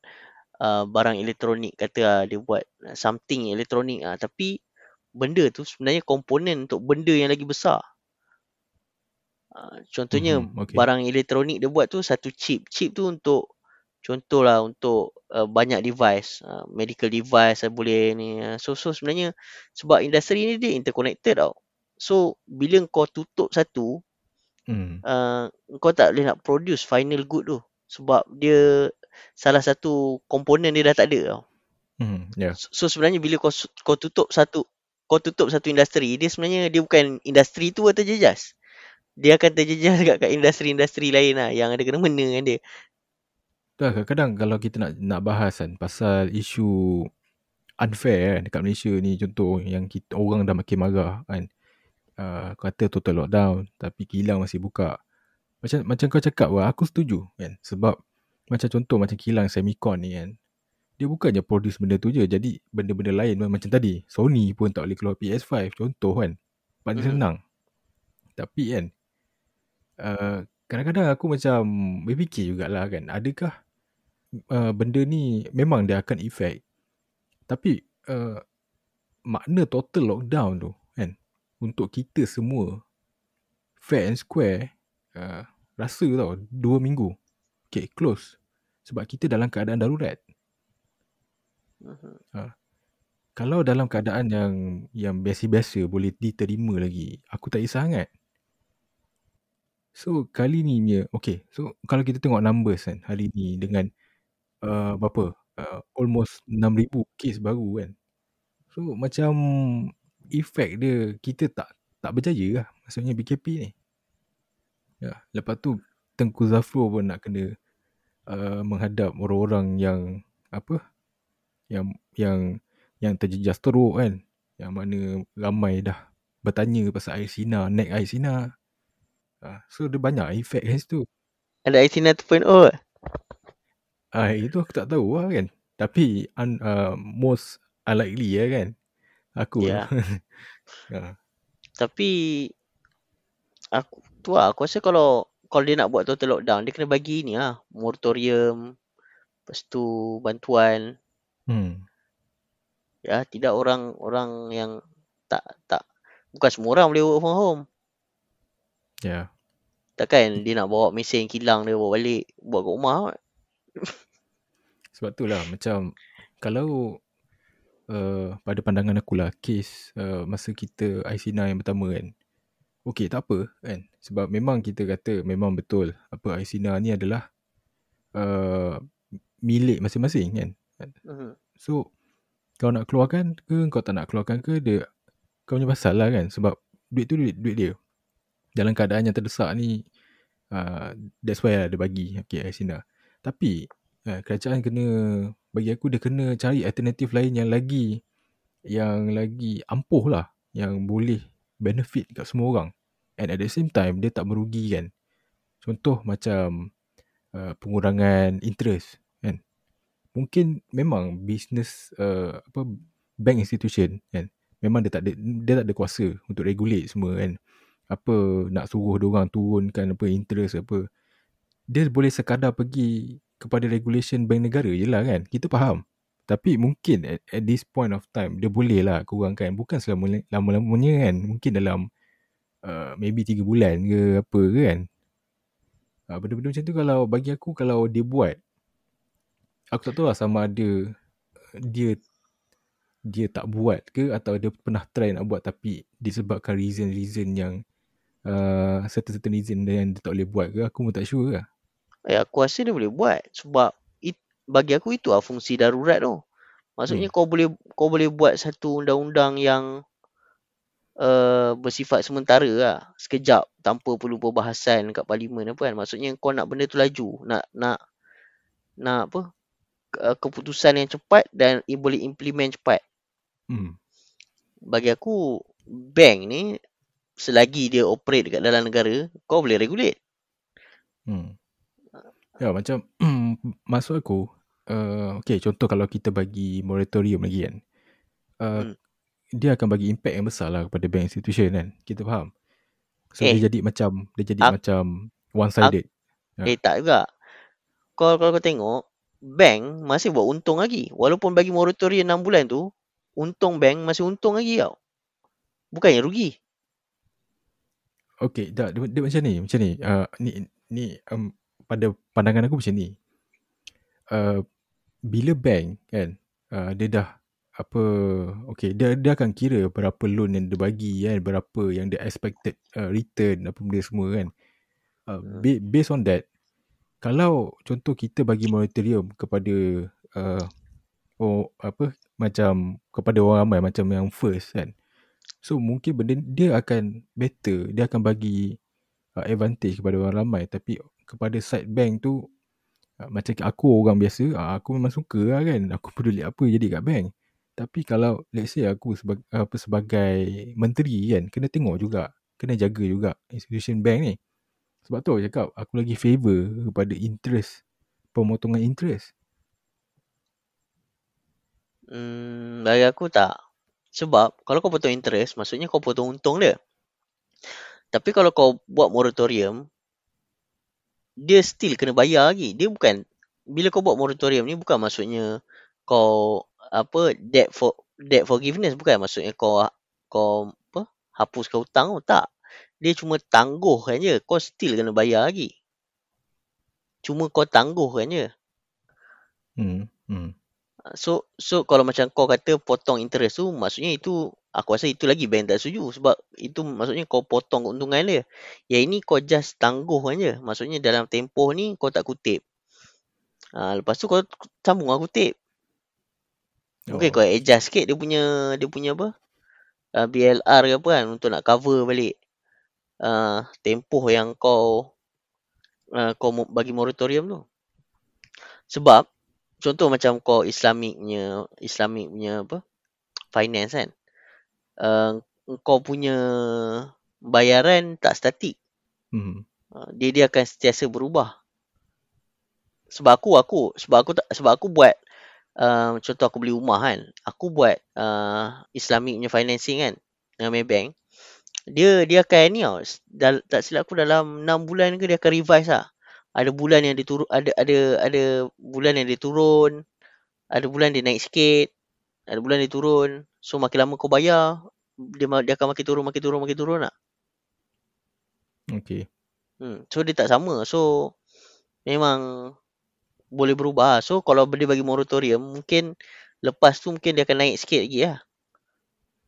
uh, barang elektronik. Kata lah dia buat something elektronik lah. Tapi benda tu sebenarnya komponen untuk benda yang lagi besar. Uh, contohnya
Mhm, okay.
barang elektronik dia buat tu satu chip. Chip tu untuk contohlah untuk uh, banyak device. Uh, medical device uh, boleh ni. Uh, so, so sebenarnya sebab industri ni dia interconnected tau. So bila kau tutup satu
Hmm.
uh, kau tak boleh nak produce final good tu sebab dia salah satu komponen dia dah tak ada tau.
Hmm. Yeah.
So, so sebenarnya bila kau kau tutup satu kau tutup satu industri, dia sebenarnya dia bukan industri tu yang terjejas. Dia akan terjejas <laughs> dekat kat industri-industri lain lah yang ada kena mena dengan dia.
Dah kadang-kadang kalau kita nak nak bahas kan pasal isu unfair kan dekat Malaysia ni contoh yang kita orang dah makin marah kan. Uh, kata total lockdown tapi kilang masih buka. Macam macam kau cakap wah aku setuju kan sebab macam contoh macam kilang Semicon ni kan. Dia bukannya produce benda tu je jadi benda-benda lain macam tadi Sony pun tak boleh keluar PS5 contoh kan. Paling
Mhm.
senang. Tapi kan uh, kadang-kadang aku macam berfikir jugalah kan adakah uh, benda ni memang dia akan efek tapi uh, makna total lockdown tu kan? Untuk kita semua fair and square uh, rasa tau dua minggu. Okay close. Sebab kita dalam keadaan darurat.
Mhm.
kalau dalam keadaan yang yang biasa-biasa boleh diterima lagi aku tak kisah sangat. So kali ni punya okay. So kalau kita tengok numbers kan hari ni dengan uh, berapa? Uh, almost 6000 kes baru kan. So macam efek dia kita tak tak berjaya lah. Maksudnya BKP ni. Ya lepas tu Tengku Zafrul pun nak kena uh, menghadap orang-orang yang apa? Yang yang yang terjejas teruk kan. Yang mana ramai dah bertanya pasal air sina naik air sina uh, so dia banyak efek kat situ
Ada IC 2.0
Ah itu aku tak tahu lah kan. Tapi un, uh, most unlikely ya kan. Aku
Ya.
uh, <laughs>
Tapi aku tu lah aku rasa kalau kalau dia nak buat total lockdown dia kena bagi ni lah moratorium lepas tu bantuan
hmm.
ya tidak orang orang yang tak tak bukan semua orang boleh work from home
Ya. Yeah.
takkan dia nak bawa mesin kilang dia bawa balik buat kat rumah kot. <laughs>
Sebab tu lah macam kalau uh, pada pandangan aku lah kes uh, masa kita IC9 yang pertama kan. Okey tak apa kan. Sebab memang kita kata memang betul apa IC9 ni adalah uh, milik masing-masing kan.
Mhm.
So kau nak keluarkan ke kau tak nak keluarkan ke dia kau punya pasal lah kan sebab duit tu duit, duit dia. Dalam keadaan yang terdesak ni uh, that's why lah dia bagi okay Asina. Tapi uh, kerajaan kena bagi aku dia kena cari alternatif lain yang lagi yang lagi ampuh lah yang boleh benefit kat semua orang and at the same time dia tak merugikan. Contoh macam uh, pengurangan interest kan. Mungkin memang business uh, apa bank institution kan memang dia tak ada dia tak ada kuasa untuk regulate semua kan. Apa nak suruh dia orang turunkan apa interest apa. Dia boleh sekadar pergi kepada regulation bank negara je lah kan. Kita faham. Tapi mungkin at, at this point of time dia boleh lah kurangkan. Bukan selama lama-lamanya kan. Mungkin dalam uh, maybe 3 bulan ke apa ke kan. Uh, benda-benda macam tu kalau bagi aku kalau dia buat aku tak tahu lah sama ada dia dia tak buat ke atau dia pernah try nak buat tapi disebabkan reason-reason yang uh, certain-certain reason yang dia tak boleh buat ke aku pun tak sure lah.
Eh, aku rasa dia boleh buat sebab it, bagi aku itu lah fungsi darurat tu. Maksudnya
Hmm.
kau boleh kau boleh buat satu undang-undang yang uh, bersifat sementara lah. Sekejap tanpa perlu perbahasan kat parlimen apa kan. Maksudnya kau nak benda tu laju. Nak nak nak apa? Uh, keputusan yang cepat dan i- boleh implement cepat.
Hmm.
Bagi aku bank ni selagi dia operate dekat dalam negara, kau boleh regulate.
Hmm. Ya macam maksud aku uh, okay contoh kalau kita bagi moratorium lagi kan uh,
Hmm.
dia akan bagi impact yang besar lah kepada bank institution kan kita faham so
Eh,
dia jadi macam dia jadi
ak-
macam one sided Ya.
Eh tak juga. Kau kalau kau tengok bank masih buat untung lagi. Walaupun bagi moratorium 6 bulan tu, untung bank masih untung lagi tau. Bukannya rugi.
okay tak dia, dia macam ni macam ni uh, ni ni um, pada pandangan aku macam ni. Uh, bila bank kan uh, dia dah apa okay dia dia akan kira berapa loan yang dia bagi kan berapa yang dia expected uh, return apa benda semua kan. Uh,
Hmm.
ba- based on that kalau contoh kita bagi moratorium kepada uh, oh apa macam kepada orang ramai macam yang first kan. So mungkin benda dia akan better dia akan bagi uh, advantage kepada orang ramai. Tapi kepada side bank tu uh, macam aku orang biasa uh, aku memang suka lah kan. Aku <laughs> peduli apa jadi kat bank. Tapi kalau let's say aku sebagai apa sebagai menteri kan kena tengok juga. Kena jaga juga institution bank ni. Sebab tu aku cakap aku lagi favor kepada interest pemotongan interest.
Hmm, bagi aku tak. Sebab kalau kau potong interest, maksudnya kau potong untung dia. Tapi kalau kau buat moratorium, dia still kena bayar lagi. Dia bukan bila kau buat moratorium ni bukan maksudnya kau apa debt for debt forgiveness bukan maksudnya kau kau apa hapuskan hutang tu tak. Dia cuma tangguhkan je. Kau still kena bayar lagi. Cuma kau tangguhkan je.
hmm hmm
So so kalau macam kau kata potong interest tu maksudnya itu aku rasa itu lagi bank tak setuju sebab itu maksudnya kau potong keuntungan dia. Yang ini kau just tangguhkan je. Maksudnya dalam tempoh ni kau tak kutip. Ha, lepas tu kau sambung lah kutip. Mungkin
oh
kau adjust sikit dia punya dia punya apa? Uh, BLR ke apa kan untuk nak cover balik uh, tempoh yang kau uh, kau bagi moratorium tu. Sebab contoh macam kau Islamic punya Islamic punya apa? Finance kan. Uh, kau punya bayaran tak statik.
hmm
Uh, dia dia akan sentiasa berubah. Sebab aku aku sebab aku tak sebab aku buat uh, contoh aku beli rumah kan. Aku buat uh, Islamic punya financing kan dengan Maybank. Dia dia akan ni tau. Dal, tak silap aku dalam 6 bulan ke dia akan revise lah. Ada bulan yang dia turun ada ada ada bulan yang dia turun, ada bulan dia naik sikit, ada bulan dia turun. So makin lama kau bayar, dia dia akan makin turun makin turun makin turun lah.
okay
Hmm. So dia tak sama. So memang boleh berubah. So kalau dia bagi moratorium mungkin lepas tu mungkin dia akan naik sikit lagi lah.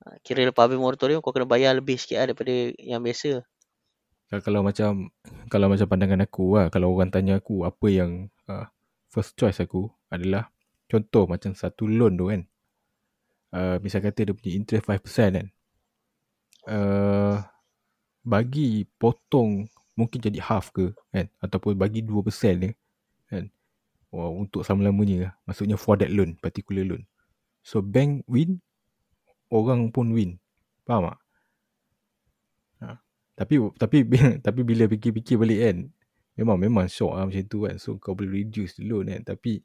Ha, Kira lepas habis moratorium kau kena bayar lebih sikit lah daripada yang biasa.
Kalau- kalau macam kalau macam pandangan aku lah kalau orang tanya aku apa yang uh, first choice aku adalah contoh macam satu loan tu kan uh, misal kata dia punya interest 5% kan. Uh, bagi potong mungkin jadi half ke kan? Ataupun bagi 2% dia kan? Wow, untuk selama-lamanya. Maksudnya for that loan particular loan. So bank win orang pun win. Faham tak? Ha. tapi tapi <laughs> tapi bila fikir-fikir balik kan memang memang shock lah macam tu kan. So kau boleh reduce the loan kan. Tapi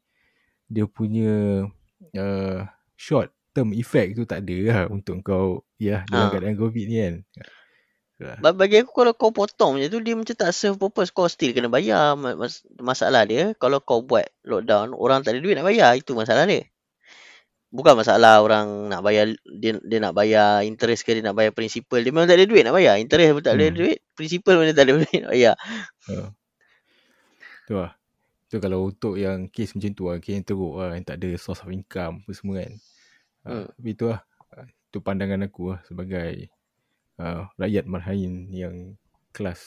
dia punya uh, short term effect tu tak ada lah untuk kau ya dalam
Ha.
keadaan covid ni kan.
Ba- Bagi aku kalau kau potong macam tu dia macam tak serve purpose. Kau still kena bayar. Ma- Mas- masalah dia kalau kau buat lockdown orang tak ada duit nak bayar. Itu masalah dia. Bukan masalah orang nak bayar dia dia nak bayar interest ke dia nak bayar principal. Dia memang tak ada duit nak bayar. Interest pun tak ada
Hmm.
duit. Principal pun tak ada <laughs> duit nak bayar.
Uh, tu lah. Tu kalau untuk yang kes macam tu lah, kes yang teruk lah, yang tak ada source of income apa semua kan. Uh,
Hmm.
Tapi tu lah, uh, tu pandangan aku lah sebagai uh, rakyat marhain yang kelas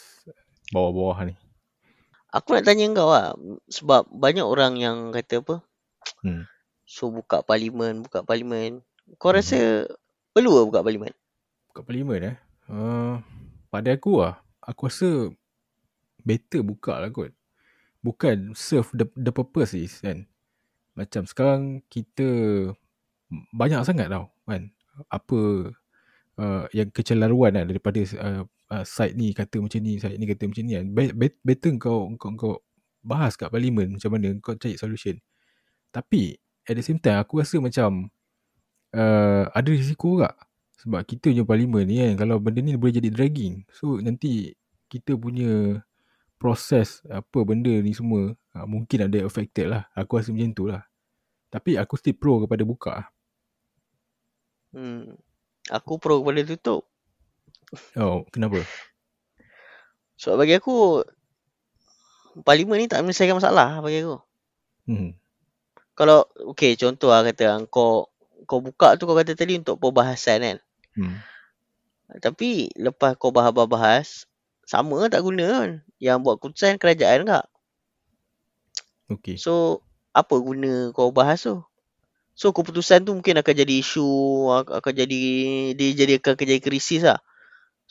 bawah-bawah ni.
Aku nak tanya kau lah. Sebab banyak orang yang kata apa.
Hmm.
So buka parlimen, buka parlimen. Kau
Mhm.
rasa perlu ke buka parlimen?
Buka parlimen eh. Uh, pada aku lah. Aku rasa better buka lah kot. Bukan serve the, the purpose is kan. Macam sekarang kita banyak sangat tau kan. Apa uh, yang kecelaruan kan daripada uh, uh, side ni kata macam ni, side ni kata macam ni kan. Be- be- better kau, kau, kau bahas kat parlimen macam mana kau cari solution. Tapi at the same time aku rasa macam uh, ada risiko juga. Sebab kita punya parlimen ni kan kalau benda ni boleh jadi dragging. So nanti kita punya proses apa benda ni semua uh, mungkin ada affected lah. Aku rasa macam tu lah. Tapi aku still pro kepada buka lah.
Hmm. Aku pro kepada tutup.
Oh, kenapa?
Sebab bagi aku parlimen ni tak menyelesaikan masalah bagi aku.
Hmm.
Kalau okey contoh lah kata kau kau buka tu kau kata tadi untuk perbahasan kan.
Hmm.
Tapi lepas kau bahas-bahas sama tak guna kan. Yang buat keputusan kerajaan kak.
Okay.
So apa guna kau bahas tu? So keputusan tu mungkin akan jadi isu ak- akan jadi dia jadi akan jadi krisis lah.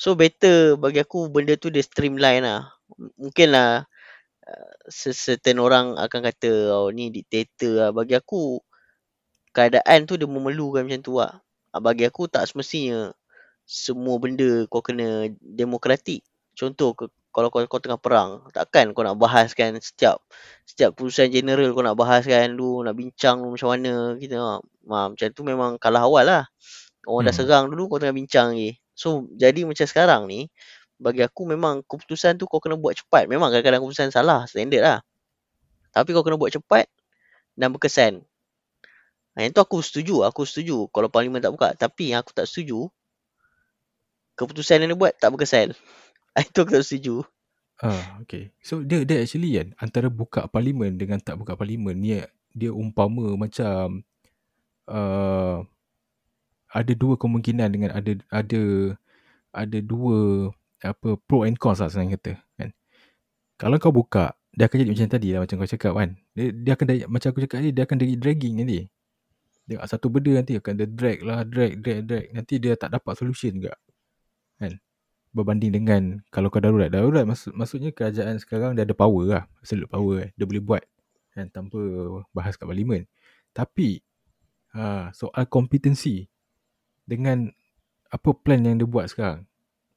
So better bagi aku benda tu dia streamline lah. Mungkin lah uh, certain orang akan kata oh ni dictator lah. Bagi aku keadaan tu dia memerlukan macam tu lah. Ah, Bagi aku tak semestinya semua benda kau kena demokratik. Contoh kalau kau, kau tengah perang, takkan kau nak bahaskan setiap setiap keputusan general kau nak bahaskan dulu, nak bincang dulu macam mana kita. Ha, macam tu memang kalah awal lah. Orang dah
Hmm.
serang dulu kau tengah bincang lagi. So jadi macam sekarang ni bagi aku memang keputusan tu kau kena buat cepat. Memang kadang-kadang keputusan salah, standard lah. Tapi kau kena buat cepat dan berkesan. Ha, yang tu aku setuju, aku setuju kalau parlimen tak buka. Tapi yang aku tak setuju keputusan yang dia buat tak berkesan. <laughs> Itu aku tak setuju.
Ah, okay. So dia dia actually kan antara buka parlimen dengan tak buka parlimen ni dia umpama macam uh, ada dua kemungkinan dengan ada ada ada dua apa pro and cons lah senang kata kan. Kalau kau buka dia akan jadi macam tadi lah macam kau cakap kan. Dia, dia akan macam aku cakap ni dia akan jadi dragging nanti. Dia satu benda nanti akan dia drag lah drag drag drag nanti dia tak dapat solution juga. Kan? Berbanding dengan kalau kau darurat. Darurat maksud, maksudnya kerajaan sekarang dia ada power lah. Absolute power eh. Dia boleh buat kan tanpa bahas kat parlimen. Tapi ha, soal kompetensi dengan apa plan yang dia buat sekarang.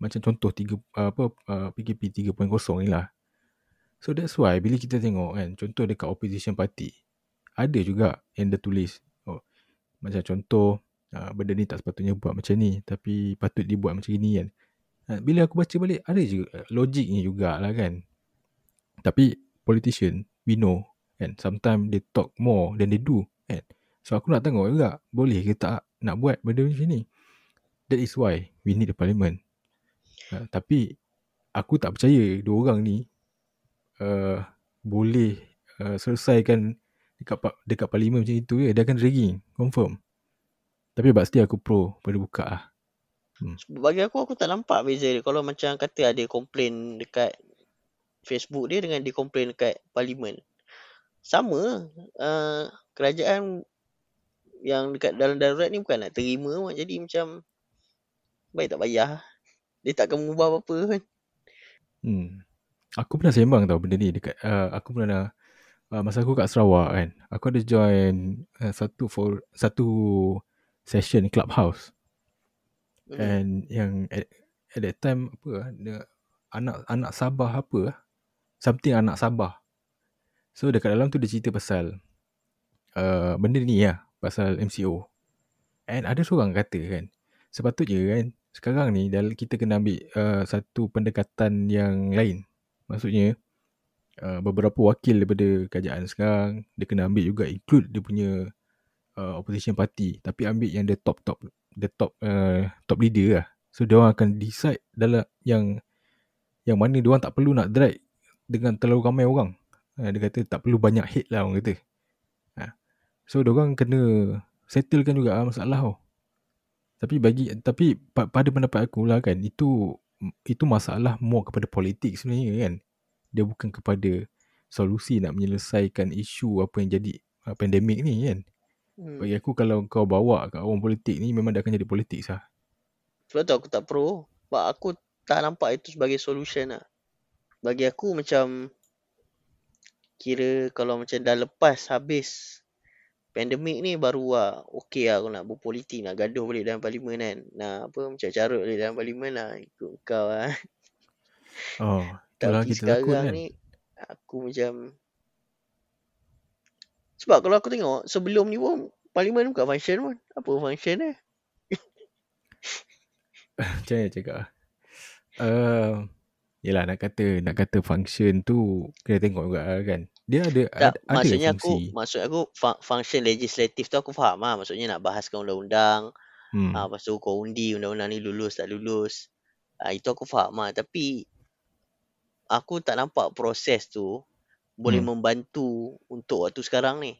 Macam contoh tiga, apa PKP 3.0 ni lah. So that's why bila kita tengok kan contoh dekat opposition party ada juga yang dia tulis oh macam contoh uh, benda ni tak sepatutnya buat macam ni tapi patut dibuat macam ni kan. Ha, bila aku baca balik ada juga uh, logiknya jugalah kan. Tapi politician we know kan sometimes they talk more than they do kan. So aku nak tengok juga boleh ke tak nak buat benda macam ni. That is why we need a parliament. Uh, tapi aku tak percaya dua orang ni uh, boleh uh, selesaikan dekat dekat parlimen macam itu je. Dia akan dragging confirm. Tapi pasti aku pro pada buka lah.
Sebab Bagi aku aku tak nampak beza dia. Kalau macam kata ada komplain dekat Facebook dia dengan dia komplain dekat parlimen. Sama. Uh, kerajaan yang dekat dalam darurat ni bukan nak terima pun. Jadi macam baik tak payah. Dia takkan mengubah apa-apa kan.
Hmm. Aku pernah sembang tau benda ni dekat uh, aku pernah uh, masa aku kat Sarawak kan. Aku ada join uh, satu for satu session clubhouse
Hmm.
and yang at, at that time apa ah, dia anak anak Sabah apa ah? something anak Sabah. So dekat dalam tu dia cerita pasal uh, benda ni lah pasal MCO. And ada seorang kata kan sepatutnya kan sekarang ni dalam kita kena ambil uh, satu pendekatan yang lain. Maksudnya uh, beberapa wakil daripada kerajaan sekarang dia kena ambil juga include dia punya uh, opposition party tapi ambil yang the top top the top uh, top leader lah. So dia orang akan decide dalam yang yang mana dia orang tak perlu nak drag dengan terlalu ramai orang. Ha, dia kata tak perlu banyak hate lah orang kata. Ha. So dia orang kena settlekan juga lah masalah tau. Tapi bagi tapi pa- pada pendapat aku lah kan itu itu masalah more kepada politik sebenarnya kan. Dia bukan kepada solusi nak menyelesaikan isu apa yang jadi uh, pandemik ni kan.
Hmm.
Bagi aku kalau kau bawa kat orang politik ni memang dah akan jadi politik sah.
Sebab tu aku tak pro. Sebab aku tak nampak itu sebagai solution lah. Bagi aku macam kira kalau macam dah lepas habis pandemik ni baru lah okey lah aku nak berpolitik nak gaduh balik dalam parlimen kan. Nak apa macam carut balik dalam parlimen lah ikut kau lah.
Oh, <laughs>
Tapi
kita
sekarang
kan.
ni aku macam sebab kalau aku tengok sebelum ni pun parlimen bukan function pun. Apa function dia? <laughs>
Macam mana cakap? Uh, yelah nak kata nak kata function tu kena tengok juga kan. Dia ada
Tak,
ada, ada
maksudnya
fungsi.
aku maksud aku fun- function legislatif tu aku faham lah. Maksudnya nak bahaskan undang-undang.
Hmm.
Ah, lepas tu kau undi undang-undang ni lulus tak lulus. Ah, itu aku faham lah. Tapi aku tak nampak proses tu boleh
Hmm.
membantu untuk waktu sekarang ni.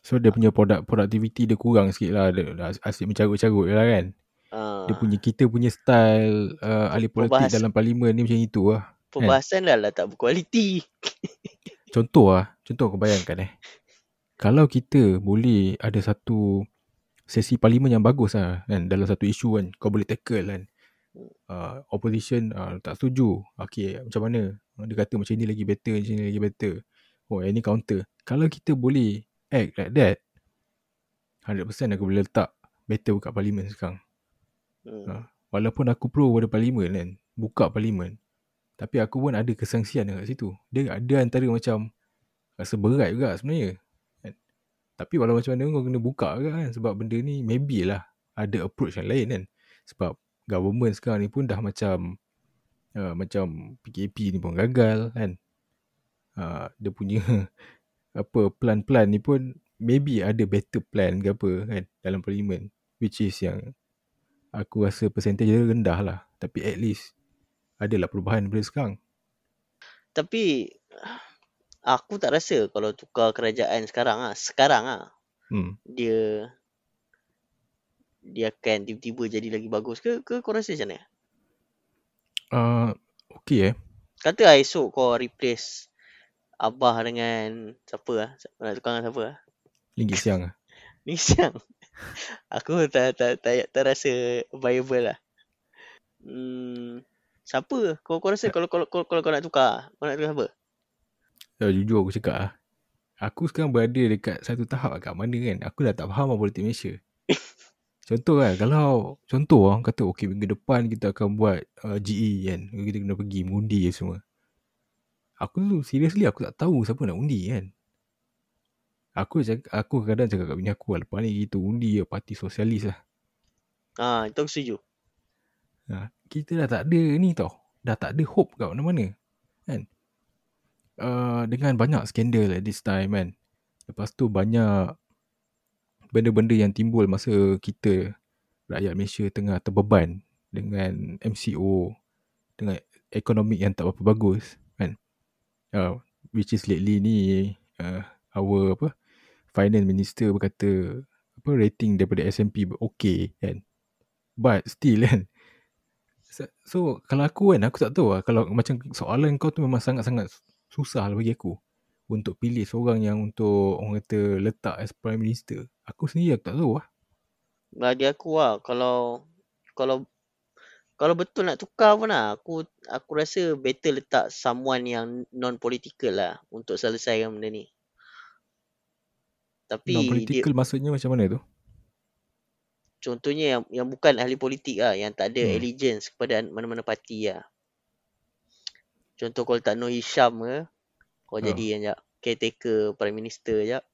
So dia punya produk productivity dia kurang sikit lah. Dia, asyik mencarut-carut je lah kan.
Ah,
Dia punya kita punya style uh, ahli politik
Perbahas-
dalam parlimen ni macam itu lah.
perbahasan dah lah tak berkualiti. <laughs>
Contoh lah. Contoh kau bayangkan eh. Kalau kita boleh ada satu sesi parlimen yang bagus lah kan. Dalam satu isu kan. Kau boleh tackle kan. Uh, opposition uh, tak setuju. Okay macam mana. Dia kata macam ni lagi better. Macam ni lagi better. Oh yang ni counter. Kalau kita boleh act like that. 100% aku boleh letak better buka parlimen sekarang.
Hmm.
Ha. Walaupun aku pro pada parlimen kan. Buka parlimen. Tapi aku pun ada kesangsian dekat situ. Dia ada antara macam rasa berat juga sebenarnya. Kan? Tapi walau macam mana kau kena buka juga kan. Sebab benda ni maybe lah ada approach yang lain kan. Sebab government sekarang ni pun dah macam uh, macam PKP ni pun gagal kan. Uh, dia punya <laughs> apa plan-plan ni pun maybe ada better plan ke apa kan dalam parlimen. Which is yang aku rasa percentage dia rendah lah. Tapi at least adalah perubahan daripada sekarang.
Tapi aku tak rasa kalau tukar kerajaan sekarang ah, sekarang ah
Hmm.
dia dia akan tiba-tiba jadi lagi bagus ke ke kau rasa macam mana?
Uh, okay eh.
Kata lah esok kau replace Abah dengan siapa lah? Nak tukar dengan siapa lah?
Ringgit siang <laughs> lah.
Ni siang. Aku tak tak tak, tak rasa viable lah. Hmm, siapa? Kau kau rasa kalau kalau kalau, kalau kau nak tukar, kau nak tukar siapa?
Ya, jujur aku cakap lah. Aku sekarang berada dekat satu tahap kat mana kan. Aku dah tak faham lah politik Malaysia. Contoh kan. Kalau contoh orang kata okay minggu depan kita akan buat uh, GE kan. Kita kena pergi mengundi je semua. Aku tu seriously aku tak tahu siapa nak undi kan. Aku cakap, aku kadang cakap kat bini aku lah, lepas ni kita undi je parti sosialis lah.
Ha, itu aku setuju.
Ha, kita dah tak ada ni tau. Dah tak ada hope kat mana-mana. Kan? Uh, dengan banyak skandal at this time kan. Lepas tu banyak benda-benda yang timbul masa kita rakyat Malaysia tengah terbeban dengan MCO dengan ekonomi yang tak berapa bagus kan. Uh, which is lately ni uh, our apa finance minister berkata apa rating daripada S&P okay kan. But still <laughs> kan So, kalau aku kan aku tak tahu lah kalau macam soalan kau tu memang sangat-sangat susah lah bagi aku untuk pilih seorang yang untuk orang kata letak as prime minister. Aku sendiri aku tak tahu lah.
Bagi aku lah kalau kalau kalau betul nak tukar pun lah aku aku rasa better letak someone yang non political lah untuk selesaikan benda ni. Tapi
Non
dia,
maksudnya macam mana tu?
contohnya yang yang bukan ahli politik lah yang tak ada
Hmm.
allegiance kepada mana-mana parti lah. Contoh kalau tak Nur Hisham ke kau
Ha.
jadi yang jap caretaker prime minister jap.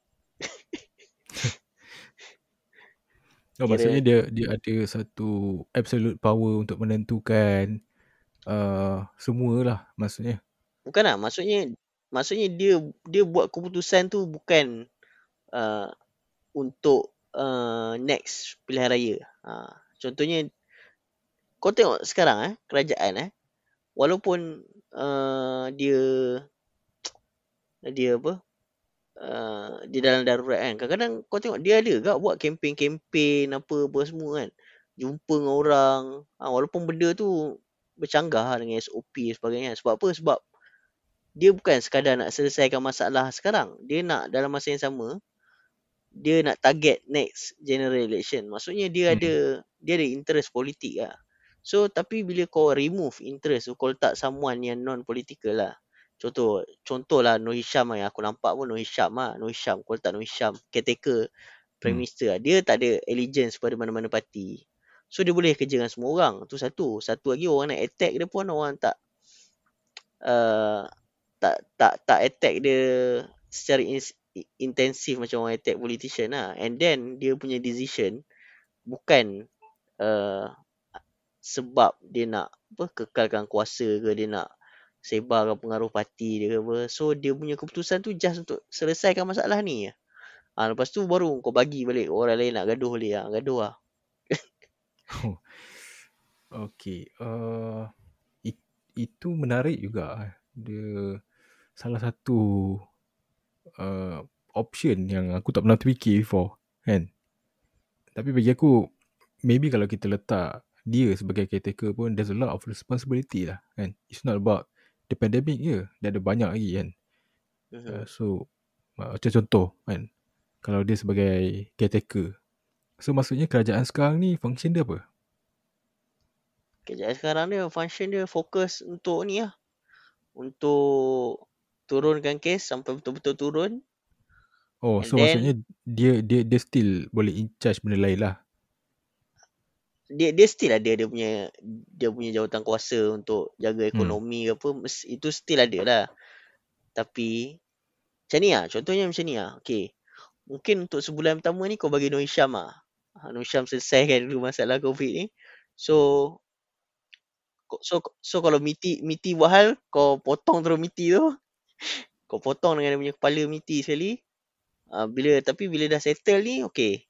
<laughs>
Oh,
Kira-
maksudnya dia dia ada satu absolute power untuk menentukan uh, semualah maksudnya.
Bukan lah maksudnya maksudnya dia dia buat keputusan tu bukan uh, untuk uh, next pilihan raya. Ha, contohnya kau tengok sekarang eh kerajaan eh walaupun uh, dia dia apa uh, dia dalam darurat kan kadang-kadang kau tengok dia ada gak buat kempen-kempen apa apa semua kan jumpa dengan orang ha, walaupun benda tu bercanggah lah dengan SOP dan sebagainya sebab apa sebab dia bukan sekadar nak selesaikan masalah sekarang. Dia nak dalam masa yang sama, dia nak target next general election. Maksudnya dia
Hmm.
ada dia ada interest politik lah. So tapi bila kau remove interest, kau letak someone yang non political lah. Contoh, contoh lah Nur Hisham lah yang aku nampak pun Nur Hisham lah. Nur Hisham, kau letak Nur Hisham, caretaker, Prime
Hmm.
Minister lah. Dia tak ada allegiance pada mana-mana parti. So dia boleh kerja dengan semua orang. Tu satu. Satu lagi orang nak attack dia pun orang tak uh, tak tak tak attack dia secara in- intensif macam orang attack politician lah. And then dia punya decision bukan uh, sebab dia nak apa kekalkan kuasa ke dia nak sebarkan pengaruh parti dia ke apa. So dia punya keputusan tu just untuk selesaikan masalah ni. Ha, lepas tu baru kau bagi balik orang lain nak gaduh boleh ah gaduh lah. <laughs>
Okay. Uh, it, itu menarik juga. Dia salah satu uh, option yang aku tak pernah terfikir before. Kan? Tapi bagi aku, maybe kalau kita letak dia sebagai caretaker pun, there's a lot of responsibility lah. Kan? It's not about the pandemic je. Dia ada banyak lagi kan. Uh, so, uh, macam contoh kan. Kalau dia sebagai caretaker. So, maksudnya kerajaan sekarang ni function dia apa?
Kerajaan sekarang dia function dia fokus untuk ni lah. Untuk turunkan kes sampai betul-betul turun.
Oh,
And
so
then-
maksudnya dia dia dia still boleh in charge benda lain lah.
Dia dia still ada dia punya dia punya jawatan kuasa untuk jaga
Hmm.
ekonomi ke apa. Itu still ada lah. Tapi macam ni lah. Contohnya macam ni lah. Okay. Mungkin untuk sebulan pertama ni kau bagi Nur Hisham lah. Ha, Nur Hisham selesaikan dulu masalah COVID ni. So so so kalau Miti Miti buat hal kau potong terus Miti tu. <laughs> Kau potong dengan dia punya kepala Miti sekali. Uh, bila tapi bila dah settle ni okey.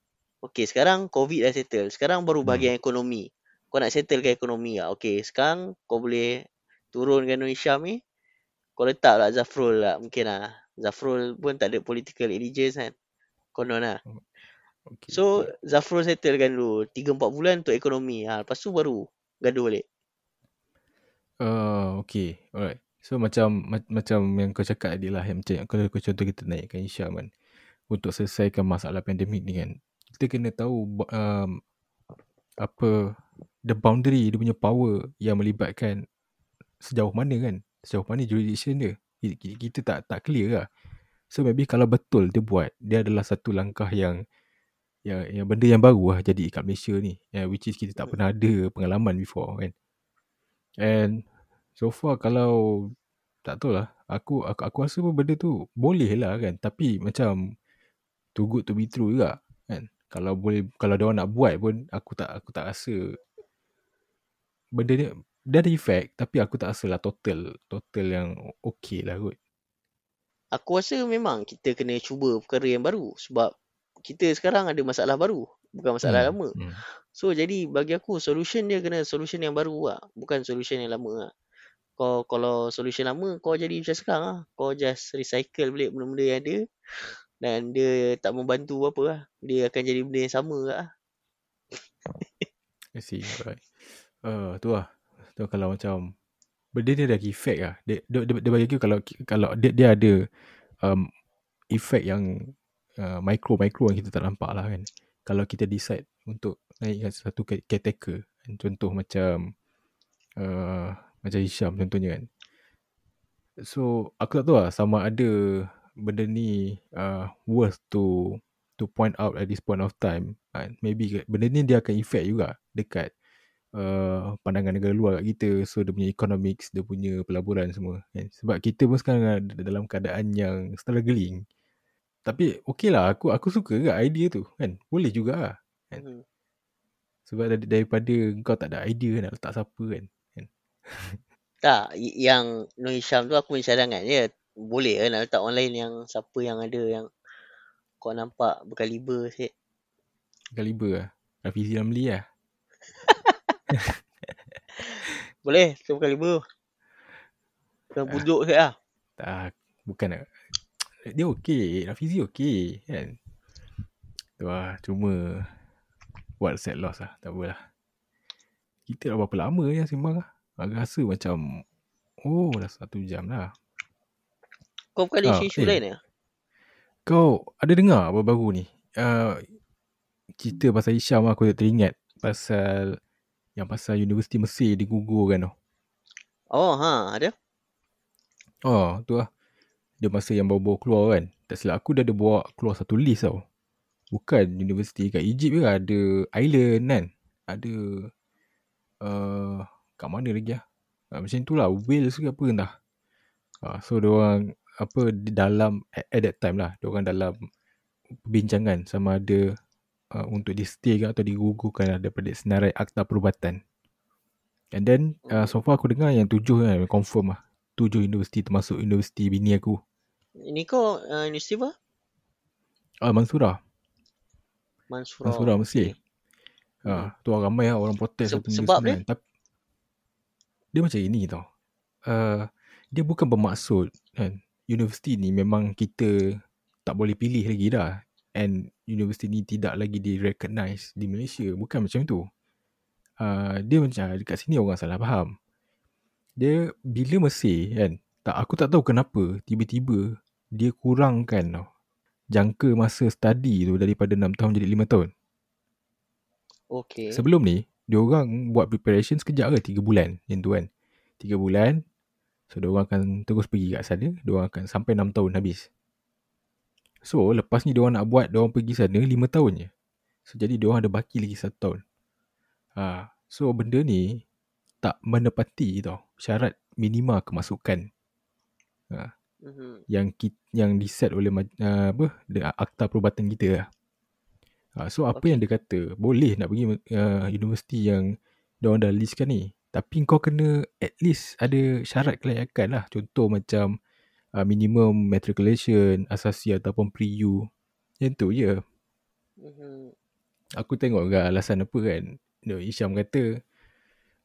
Okey sekarang COVID dah settle. Sekarang baru
Hmm.
bahagian ekonomi. Kau nak settlekan ekonomi lah. Okey sekarang kau boleh turunkan Nur Hisham ni. Kau letak lah Zafrul lah mungkin lah. Zafrul pun tak ada political allegiance kan. Konon lah.
Okay.
So Zafrul settlekan dulu 3-4 bulan untuk ekonomi. Ha, lepas tu baru gaduh balik.
Uh, okay. Alright. So macam ma- macam yang kau cakap tadi lah. Yang macam kalau kau contoh kita naikkan Hisham kan. Untuk selesaikan masalah pandemik ni kan. Kita kena tahu um, apa the boundary dia punya power yang melibatkan sejauh mana kan. Sejauh mana jurisdiction dia. Ki- ki- Kita tak tak clear lah. So maybe kalau betul dia buat. Dia adalah satu langkah yang yang, yang benda yang baru lah jadi kat Malaysia ni. Yeah, which is kita tak pernah ada pengalaman before kan. And so far kalau tak tahu lah. Aku, aku, aku rasa pun benda tu boleh lah kan. Tapi macam too good to be true juga kan. Kalau boleh, kalau dia nak buat pun aku tak aku tak rasa benda ni dia ada efek tapi aku tak rasa lah total total yang okay lah kot.
Aku rasa memang kita kena cuba perkara yang baru. Sebab kita sekarang ada masalah baru. Bukan masalah
Hmm,
lama.
Hmm.
So jadi bagi aku solution dia kena solution yang baru lah. Bukan solution yang lama lah. Kau kalau solution lama kau jadi macam sekarang lah. Kau just recycle balik benda-benda yang ada. Dan dia tak membantu apa lah. Dia akan jadi benda yang sama lah. <laughs>
I see. Alright. Uh, tu lah. Tu kalau macam benda dia ada efek lah. Dia, dia, dia, dia bagi aku kalau kalau dia, dia ada um, efek yang uh, micro-micro yang kita tak nampak lah kan. Kalau kita decide untuk naikkan satu ca- caretaker. Contoh macam uh, macam Hisham contohnya kan. So aku tak tahu lah sama ada benda ni uh, worth to to point out at this point of time. Kan? Maybe benda ni dia akan effect juga dekat uh, pandangan negara luar kat kita. So dia punya economics, dia punya pelaburan semua. Kan? Sebab kita pun sekarang dalam keadaan yang struggling. Tapi okey lah aku aku suka ke idea tu kan. Boleh juga lah. Kan?
Hmm.
Sebab dari, daripada kau tak ada idea nak letak siapa kan. kan?
Tak, yang Nur Hisham tu aku punya cadangan je. Boleh lah nak letak orang lain yang siapa yang ada yang kau nampak berkaliber sikit.
Kaliber lah. Rafizi Ramli lah. <laughs>
Boleh, tu berkaliber. Kena pujuk sikit lah.
Tak, bukan. Dia okey. Rafizi okey kan. Tu lah. Cuma buat set loss lah. Tak apalah. Kita dah berapa lama ya sembang lah. Agak rasa macam oh dah satu jam lah.
Kau bukan
Ah,
isu-isu
eh.
lain ya?
Kau ada dengar baru-baru ni? Uh, cerita pasal Hisham aku teringat pasal yang pasal Universiti Mesir digugurkan tu.
Oh, ha, ada.
Oh, tu lah. Dia masa yang baru-baru keluar kan. Tak silap aku dah ada bawa keluar satu list tau. Bukan universiti kat Egypt ke ada island kan. Ada uh, kat mana lagi lah. Uh, macam tu lah. Wales ke apa entah. Uh, so orang apa di dalam at, at that time lah. orang dalam perbincangan sama ada uh, untuk di stay ke atau digugurkan daripada senarai akta perubatan. And then uh, so far aku dengar yang tujuh kan confirm lah. Tujuh universiti termasuk universiti bini aku.
Ini kau uh, universiti apa?
Ah Mansurah.
Mansurah.
Mansurah Mesir.
Okay.
Ha, tu orang ramai lah orang protes
Se- sebab
kan. Tapi dia macam ini tau. Uh, dia bukan bermaksud kan universiti ni memang kita tak boleh pilih lagi dah and universiti ni tidak lagi di recognize di Malaysia bukan macam tu. Uh, dia macam dekat sini orang salah faham. Dia bila Mesir kan tak aku tak tahu kenapa tiba-tiba dia kurangkan tau jangka masa study tu daripada 6 tahun jadi 5 tahun.
Okay.
Sebelum ni, dia orang buat preparation sekejap ke 3 bulan macam tu kan. 3 bulan. So dia orang akan terus pergi kat sana, dia orang akan sampai 6 tahun habis. So lepas ni dia orang nak buat dia orang pergi sana 5 tahun je. So jadi dia orang ada baki lagi 1 tahun. Ha, so benda ni tak menepati tau syarat minima kemasukan
Mhm.
yang ki- yang diset oleh uh, apa the akta perubatan kita lah. Uh, so apa
Okay.
yang dia kata boleh nak pergi uh, universiti yang dia orang dah listkan ni tapi kau kena at least ada syarat kelayakan lah. Contoh macam uh, minimum matriculation asasi ataupun pre-U macam tu je.
Mhm.
aku tengok juga alasan apa kan. Dia Isyam kata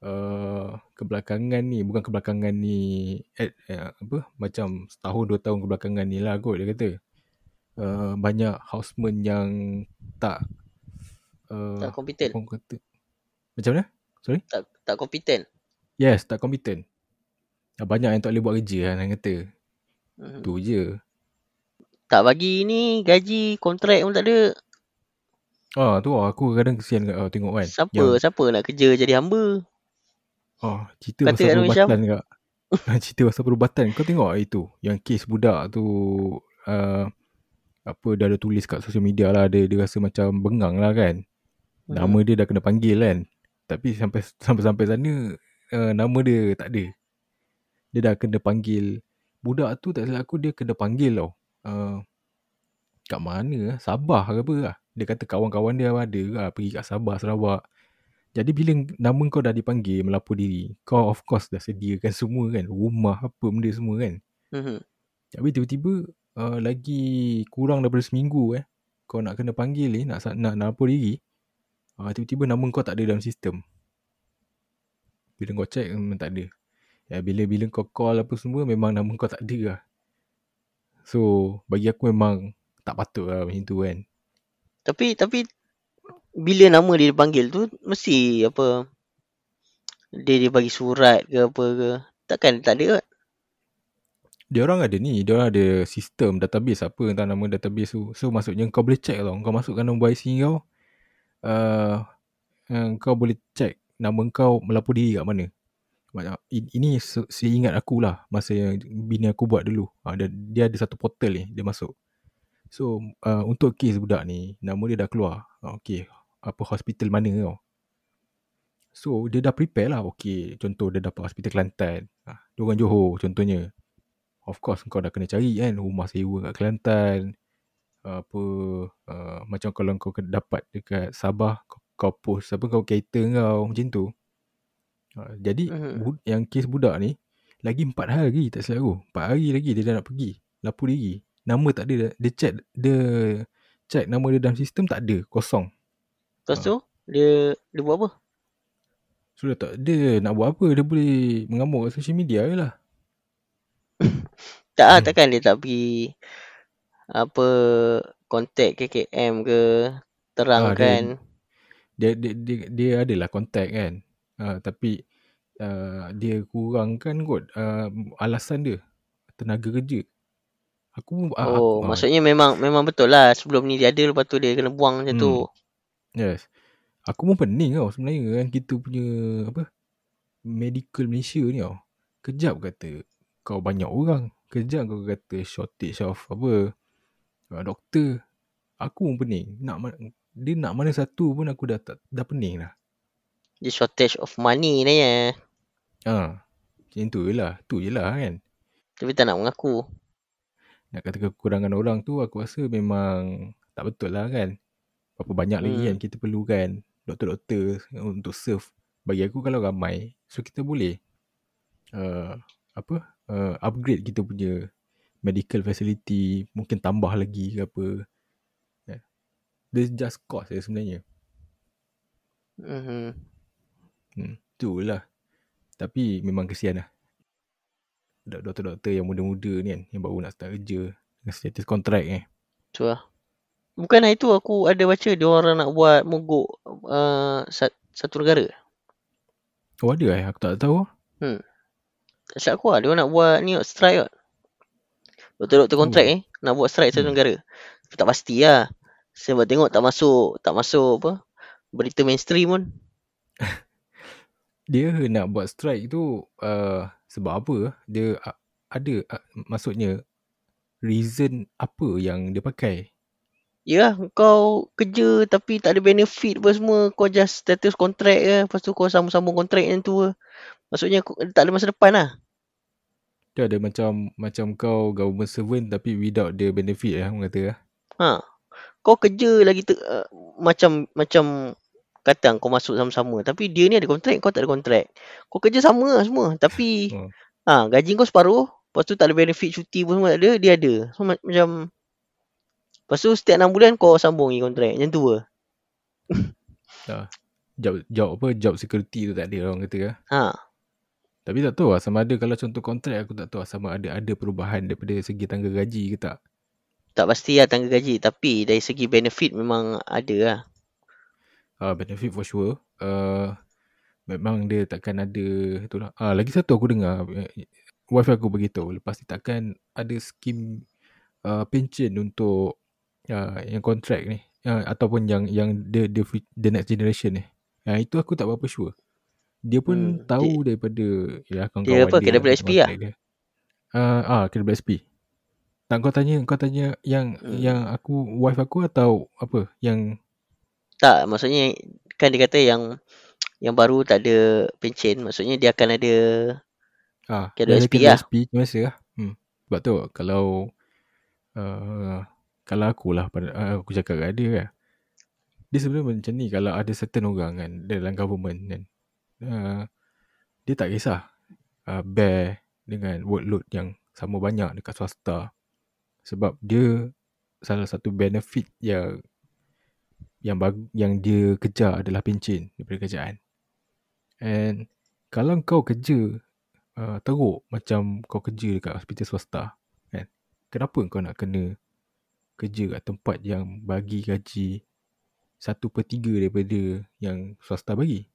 uh, kebelakangan ni bukan kebelakangan ni at, uh, apa macam setahun dua tahun kebelakangan ni lah kot dia kata. Uh, banyak houseman yang tak uh,
Tak
kata macam mana sorry
Tak tak kompeten.
yes tak competent uh, banyak yang tak boleh buat kerja lah orang kata
Mhm.
tu je
Tak bagi ni gaji kontrak pun tak ada.
ah tu lah aku kadang kesian kat kau tengok kan
Siapa
yang
siapa nak kerja jadi hamba?
Oh, cerita
Kata
pasal perubatan kak. <laughs> cerita pasal perubatan. Kau tengok itu. Yang kes budak tu. Uh, apa dah ada tulis kat social media lah. Dia, dia rasa macam bengang lah kan. Nama
Mhm.
dia dah kena panggil kan. Tapi sampai sampai-sampai sana. Uh, nama dia tak ada. Dia dah kena panggil. Budak tu tak salah aku dia kena panggil tau. Uh, kat mana lah. Sabah ke apa lah. Dia kata kawan-kawan dia ada lah. Pergi kat Sabah, Sarawak. Jadi bila nama kau dah dipanggil melapor diri, kau of course dah sediakan semua kan, rumah apa benda semua kan.
Mhm.
Tapi tiba-tiba uh, lagi kurang daripada seminggu eh, kau nak kena panggil ni, nak nak, nak lapor diri, uh, tiba-tiba nama kau tak ada dalam sistem. Bila kau check memang tak ada. Ya, bila-bila kau call apa semua memang nama kau tak ada lah. So bagi aku memang tak patut lah macam tu kan.
Tapi tapi bila nama dia dipanggil tu mesti apa dia dia bagi surat ke apa ke. Takkan tak ada kan?
Dia orang ada ni, dia orang ada sistem database apa entah nama database tu. So maksudnya kau boleh check tau. Kau masukkan nombor IC kau. Uh, kau boleh check nama kau melapor diri kat mana. In- ini se- seingat aku lah masa yang bini aku buat dulu. Uh, dia, dia ada satu portal ni dia masuk. So uh, untuk kes budak ni nama dia dah keluar. Okay, apa hospital mana tau. So dia dah prepare lah. Okay, contoh dia dapat hospital Kelantan. Dia orang Johor contohnya. Of course kau dah kena cari kan rumah sewa kat Kelantan. Apa uh, macam kalau kau dapat dekat Sabah kau, kau post apa kau cater kau macam tu. Uh, jadi bud- yang kes budak ni lagi 4 hari tak silap aku. 4 hari lagi dia dah nak pergi lapor diri. Nama tak ada dia check dia check nama dia dalam sistem tak ada kosong.
Lepas
Ah.
tu dia dia buat apa?
Sudah tak dia nak buat apa dia boleh mengamuk kat social media je lah. <coughs>
Tak ah takkan dia tak pergi apa kontak KKM ke terangkan.
dia dia dia, dia adalah contact kan. Uh, tapi uh, dia kurangkan kot uh, alasan dia tenaga kerja. Aku ah,
Oh,
aku, ah,
maksudnya memang memang betul lah sebelum ni dia ada lepas tu dia kena buang macam tu.
Hmm. Yes. Aku pun pening tau sebenarnya kan kita punya apa medical Malaysia ni tau. Kejap kata kau banyak orang. Kejap kau kata shortage of apa doktor. Aku pun pening. Nak dia nak mana satu pun aku dah tak, dah pening dah.
Dia shortage of money ni ya.
Ha. Macam tu je lah. Tu je lah kan.
Tapi tak nak mengaku.
Nak kata kekurangan orang tu aku rasa memang tak betul lah kan. Berapa banyak lagi
Hmm.
kan kita perlukan doktor-doktor untuk serve. Bagi aku kalau ramai, so kita boleh uh, apa uh, upgrade kita punya medical facility, mungkin tambah lagi ke apa. Yeah. Dia just cost je sebenarnya.
Mhm.
Hmm, tu lah. Tapi memang kesian lah. Dok- Doktor-doktor yang muda-muda ni kan, yang baru nak start kerja dengan status kontrak eh.
Tu lah. Bukan hari tu aku ada baca dia orang nak buat mogok uh, sat, satu negara.
Oh ada eh? Aku tak tahu.
Tak silap aku lah. Dia orang nak buat ni strike kot. Doktor-doktor kontrak
Oh.
eh. Nak buat strike satu
Hmm.
negara. Tapi tak pasti lah. Sebab tengok tak masuk, tak masuk apa. Berita mainstream pun. <laughs>
Dia nak buat strike tu uh, sebab apa? Dia uh, ada uh, maksudnya reason apa yang dia pakai?
Ya, kau kerja tapi tak ada benefit apa semua. Kau just status kontrak ke. Lepas tu kau sambung-sambung kontrak yang tu. Maksudnya tak ada masa depan lah.
Dia ada macam macam kau government servant tapi without the benefit lah orang kata lah.
Ha. Kau kerja lagi te, uh, macam macam kata kau masuk sama-sama tapi dia ni ada kontrak kau tak ada kontrak. Kau kerja sama lah semua tapi
Hmm.
ha gaji kau separuh, lepas tu tak ada benefit cuti pun semua tak ada, dia ada. So ma- macam Lepas tu setiap 6 bulan kau sambung lagi kontrak. Macam tu ke? <laughs>
Job, job apa job security tu tak ada orang kata lah.
Ha.
Tapi tak tahu lah sama ada kalau contoh kontrak aku tak tahu lah sama ada ada perubahan daripada segi tangga gaji ke tak.
Tak pasti lah tangga gaji tapi dari segi benefit memang ada lah.
Uh, benefit for sure. Uh, memang dia takkan ada tu lah. Ah, lagi satu aku dengar eh, wife aku beritahu lepas ni takkan ada skim uh, pension untuk uh, yang kontrak ni uh, ataupun yang yang the, the the next generation ni. Uh, itu aku tak berapa sure. Dia pun
Hmm,
tahu dia, daripada ya kawan-kawan
dia apa,
dia,
KWSP lah?
kontrak dia. Uh, ah, KWSP. Tak kau tanya kau tanya yang
Hmm.
yang aku wife aku atau apa yang
Tak, maksudnya kan dia kata yang yang baru tak ada pencen. Maksudnya dia akan ada
Ah,
KWSP
dia
lah.
KWSP macam biasa lah. Hmm. Sebab tu kalau uh, kalau aku lah uh, aku cakap kat dia kan. Dia sebenarnya macam ni kalau ada certain orang kan dalam government kan. Uh, dia tak kisah uh, bear dengan workload yang sama banyak dekat swasta. Sebab dia salah satu benefit yang yang bag, yang dia kejar adalah pencen daripada kerajaan. And kalau kau kerja uh, teruk macam kau kerja dekat hospital swasta kan kenapa kau nak kena kerja kat tempat yang bagi gaji satu per tiga daripada yang swasta bagi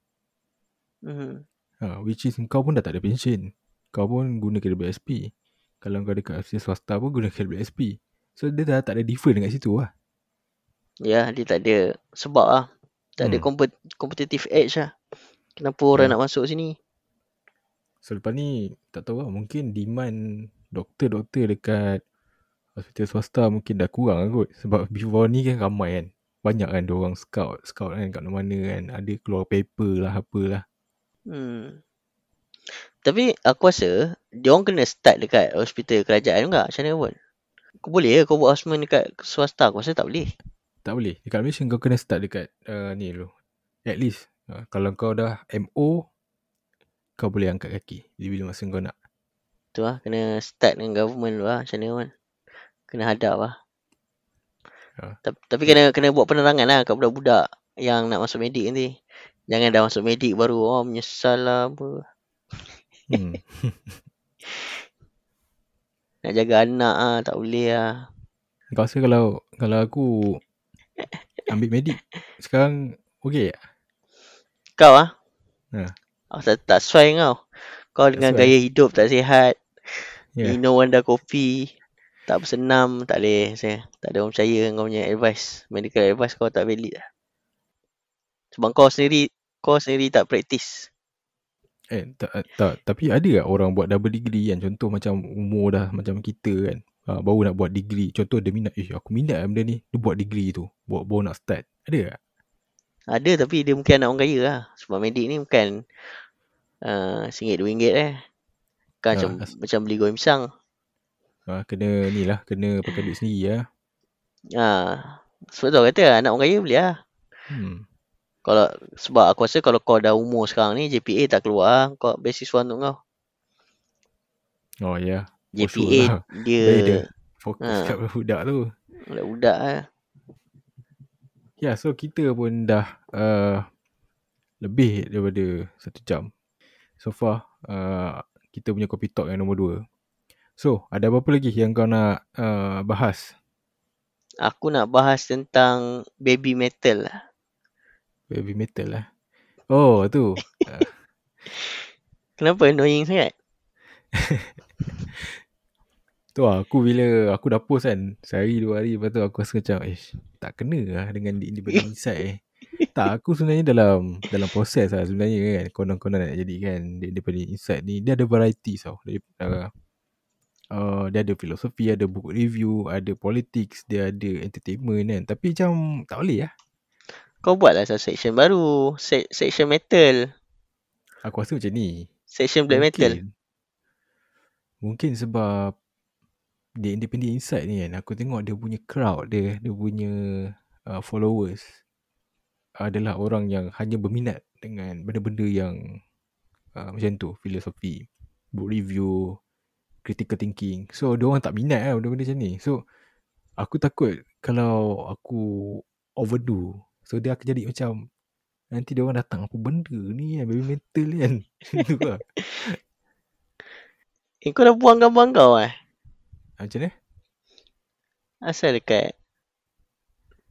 Mhm.
ha, which is kau pun dah tak ada pension kau pun guna KWSP kalau kau dekat hospital swasta pun guna KWSP so dia dah tak ada different dekat situ lah
Ya, dia tak ada sebab lah. Tak ada
Hmm.
compet- competitive edge lah. Kenapa orang
Ya.
nak masuk sini?
So lepas ni tak tahu lah mungkin demand doktor-doktor dekat hospital swasta mungkin dah kurang lah kot. Sebab <laughs> before ni kan ramai kan. Banyak kan orang scout, scout kan kat mana-mana kan. Ada keluar paper lah apalah.
Hmm. Tapi aku rasa dia orang kena start dekat hospital kerajaan juga. Macam mana pun. Kau boleh ke kau buat houseman dekat swasta? Aku rasa tak boleh.
Tak boleh. Dekat Malaysia kau kena start dekat uh, ni dulu. At least. Uh, kalau kau dah MO, kau boleh angkat kaki. Bila masa kau nak.
Tu lah. Kena start dengan government dulu lah. Macam mana pun. Kena hadap lah.
Ya.
Tapi, tapi kena kena buat penerangan lah kat budak-budak yang nak masuk medik nanti. Jangan dah masuk medik baru. Oh menyesal lah apa.
Hmm. <laughs>
Nak jaga anak ah Tak boleh lah.
kau rasa kalau kalau aku ambil medik, sekarang okay tak?
Kau ah.
Ha.
Aku tak, tak sesuai kau. Kau dengan
sesuai.
gaya hidup tak sihat.
Ya.
Minum Wanda kopi. Tak bersenam, tak boleh saya. Tak ada orang percaya dengan kau punya advice. Medical advice kau tak valid lah. Sebab kau sendiri, kau sendiri tak praktis.
Eh, tak, tak, tapi ada tak orang buat double degree kan? Contoh macam umur dah macam kita kan. Ha, baru nak buat degree. Contoh dia minat, eh aku minat lah benda ni. Dia buat degree tu. Buat baru nak start. Ada tak?
Ada tapi dia mungkin anak orang kaya lah. Sebab medik ni bukan uh, RM1, RM2 eh. Kan
Ah,
macam,
as-
macam beli goreng pisang.
Ha, kena ni lah. Kena pakai duit sendiri lah.
Ha, sebab tu kata anak orang kaya boleh lah.
Hmm.
Kalau sebab aku rasa kalau kau dah umur sekarang ni JPA tak keluar lah. Kau beasiswa untuk kau.
Oh ya. For
JPA
sure lah.
dia
Baik dia fokus
Ha.
kat budak tu.
budak-budak lah.
Ya, so kita pun dah uh, lebih daripada satu jam. So far, uh, kita punya kopi talk yang nombor dua. So, ada apa-apa lagi yang kau nak uh, bahas?
Aku nak bahas tentang baby metal lah.
Baby metal lah. Oh, tu. <laughs>
Kenapa annoying sangat? <laughs>
tu lah, aku bila aku dah post kan, sehari dua hari lepas tu aku rasa macam, eh, tak kena lah dengan di Independent Insight eh. Tak, aku sebenarnya dalam dalam proses lah sebenarnya kan. Konon-konon nak jadikan The Independent Insight ni, dia ada varieties tau. Dari, uh, uh, dia ada filosofi, ada book review, ada politics, dia ada entertainment kan. Tapi macam tak boleh lah.
Kau buatlah satu section baru. Se- section metal.
Aku rasa macam ni.
Section black metal.
Mungkin, mungkin sebab The Independent Insight ni kan, aku tengok dia punya crowd dia, dia punya uh, followers adalah orang yang hanya berminat dengan benda-benda yang uh, macam tu, filosofi, book review, critical thinking. So, dia orang tak minat lah benda-benda macam ni. So, aku takut kalau aku overdo, so dia akan jadi macam nanti dia orang datang apa benda ni kan, baby mental kan. Itu lah.
Eh kau dah buang gambar kau eh?
Macam ni?
Asal dekat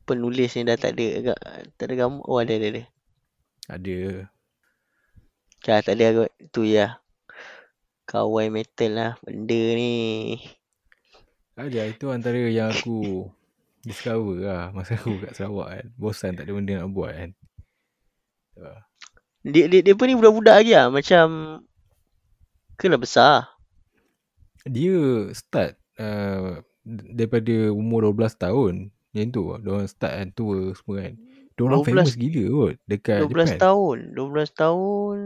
penulis ni dah tak ada agak tak ada gambar. Oh ada ada ada.
Ada.
Kah tak ada agak tu ya. Kawan metal lah benda ni.
Ada itu antara yang aku discover lah <laughs> masa aku kat Sarawak kan. Bosan tak ada benda nak buat kan.
Dia dia, dia pun ni budak-budak lagi lah macam Kelah besar.
dia start uh, daripada umur 12 tahun. Yang tu dia orang start kan tour semua kan. Dia orang
12
famous gila kot dekat
12
Japan.
tahun. 12 tahun.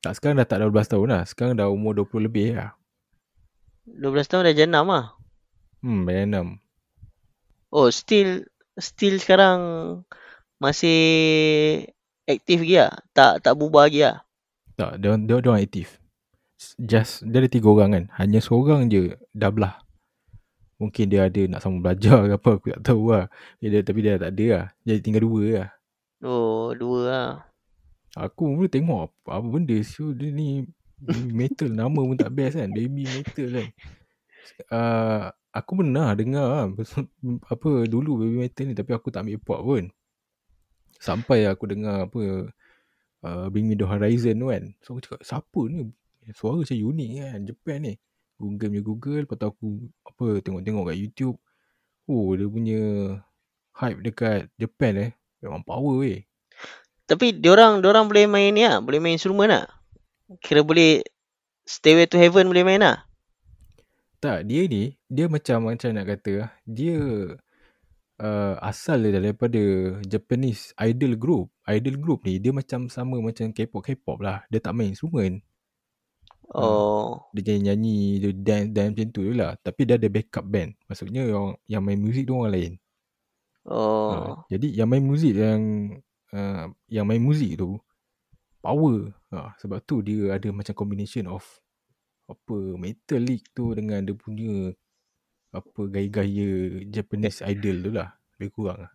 Tak sekarang dah tak 12 tahun lah. Sekarang dah umur 20 lebih lah.
12 tahun dah jenam lah.
Hmm, bayar 6.
Oh still still sekarang masih aktif lagi lah. Tak tak berubah lagi lah.
Tak, dia, dia, dia orang aktif. Just, dia ada tiga orang kan. Hanya seorang je dah belah. Mungkin dia ada nak sama belajar ke apa. Aku tak tahu lah. Dia, tapi dia tak ada lah. Jadi tinggal dua lah.
Oh dua lah.
Aku mula tengok apa, apa benda. So dia ni metal. Nama pun tak best kan. Baby metal kan. Uh, <laughs> aku pernah dengar lah. <laughs> Apa dulu baby metal ni. Tapi aku tak ambil part pun. Sampai aku dengar apa. Uh, Bring Me The Horizon tu kan. So aku cakap siapa ni? Suara macam unik kan. Japan ni. Google punya Google. Lepas tu aku apa tengok-tengok kat YouTube. Oh dia punya hype dekat Japan eh. Memang power weh.
Tapi diorang diorang boleh main ni lah. Boleh main instrumen lah. Kira boleh Stairway to Heaven boleh main lah.
Tak, dia ni, dia macam macam nak kata, dia uh, asal dia daripada Japanese idol group. Idol group ni, dia macam sama macam K-pop, K-pop lah. Dia tak main instrumen.
Oh.
Dia nyanyi-nyanyi, dia dance, dance macam tu je lah. Tapi dia ada backup band. Maksudnya yang, yang main muzik tu orang lain.
Oh.
Uh, jadi yang main muzik yang uh, yang main muzik tu power. Uh, sebab tu dia ada macam combination of apa metallic tu dengan dia punya apa gaya-gaya Japanese idol tu lah. Lebih kurang lah.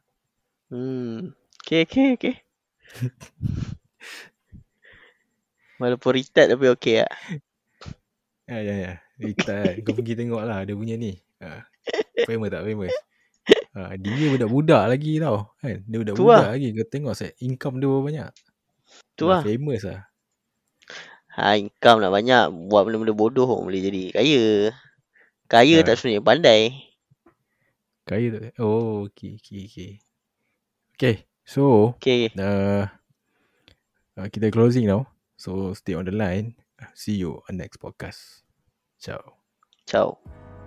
Hmm. Okay, okay, okay. <laughs> Walaupun retard tapi okay lah.
Ya, ya, ya. Kan. <laughs> Kau pergi tengok lah dia punya ni. Uh, famous tak famous? Uh, dia budak-budak lagi tau. Kan? Dia budak-budak lagi. Kau tengok set income dia berapa banyak.
Tu lah.
famous lah.
Ha, income nak banyak. Buat benda-benda bodoh pun boleh jadi kaya. Kaya
Ha.
tak sebenarnya pandai.
Kaya tak? Oh, okay, okay, okay. Okay, so
Okay.
uh, uh, kita closing now. So stay on the line. See you on next podcast. Ciao.
Ciao.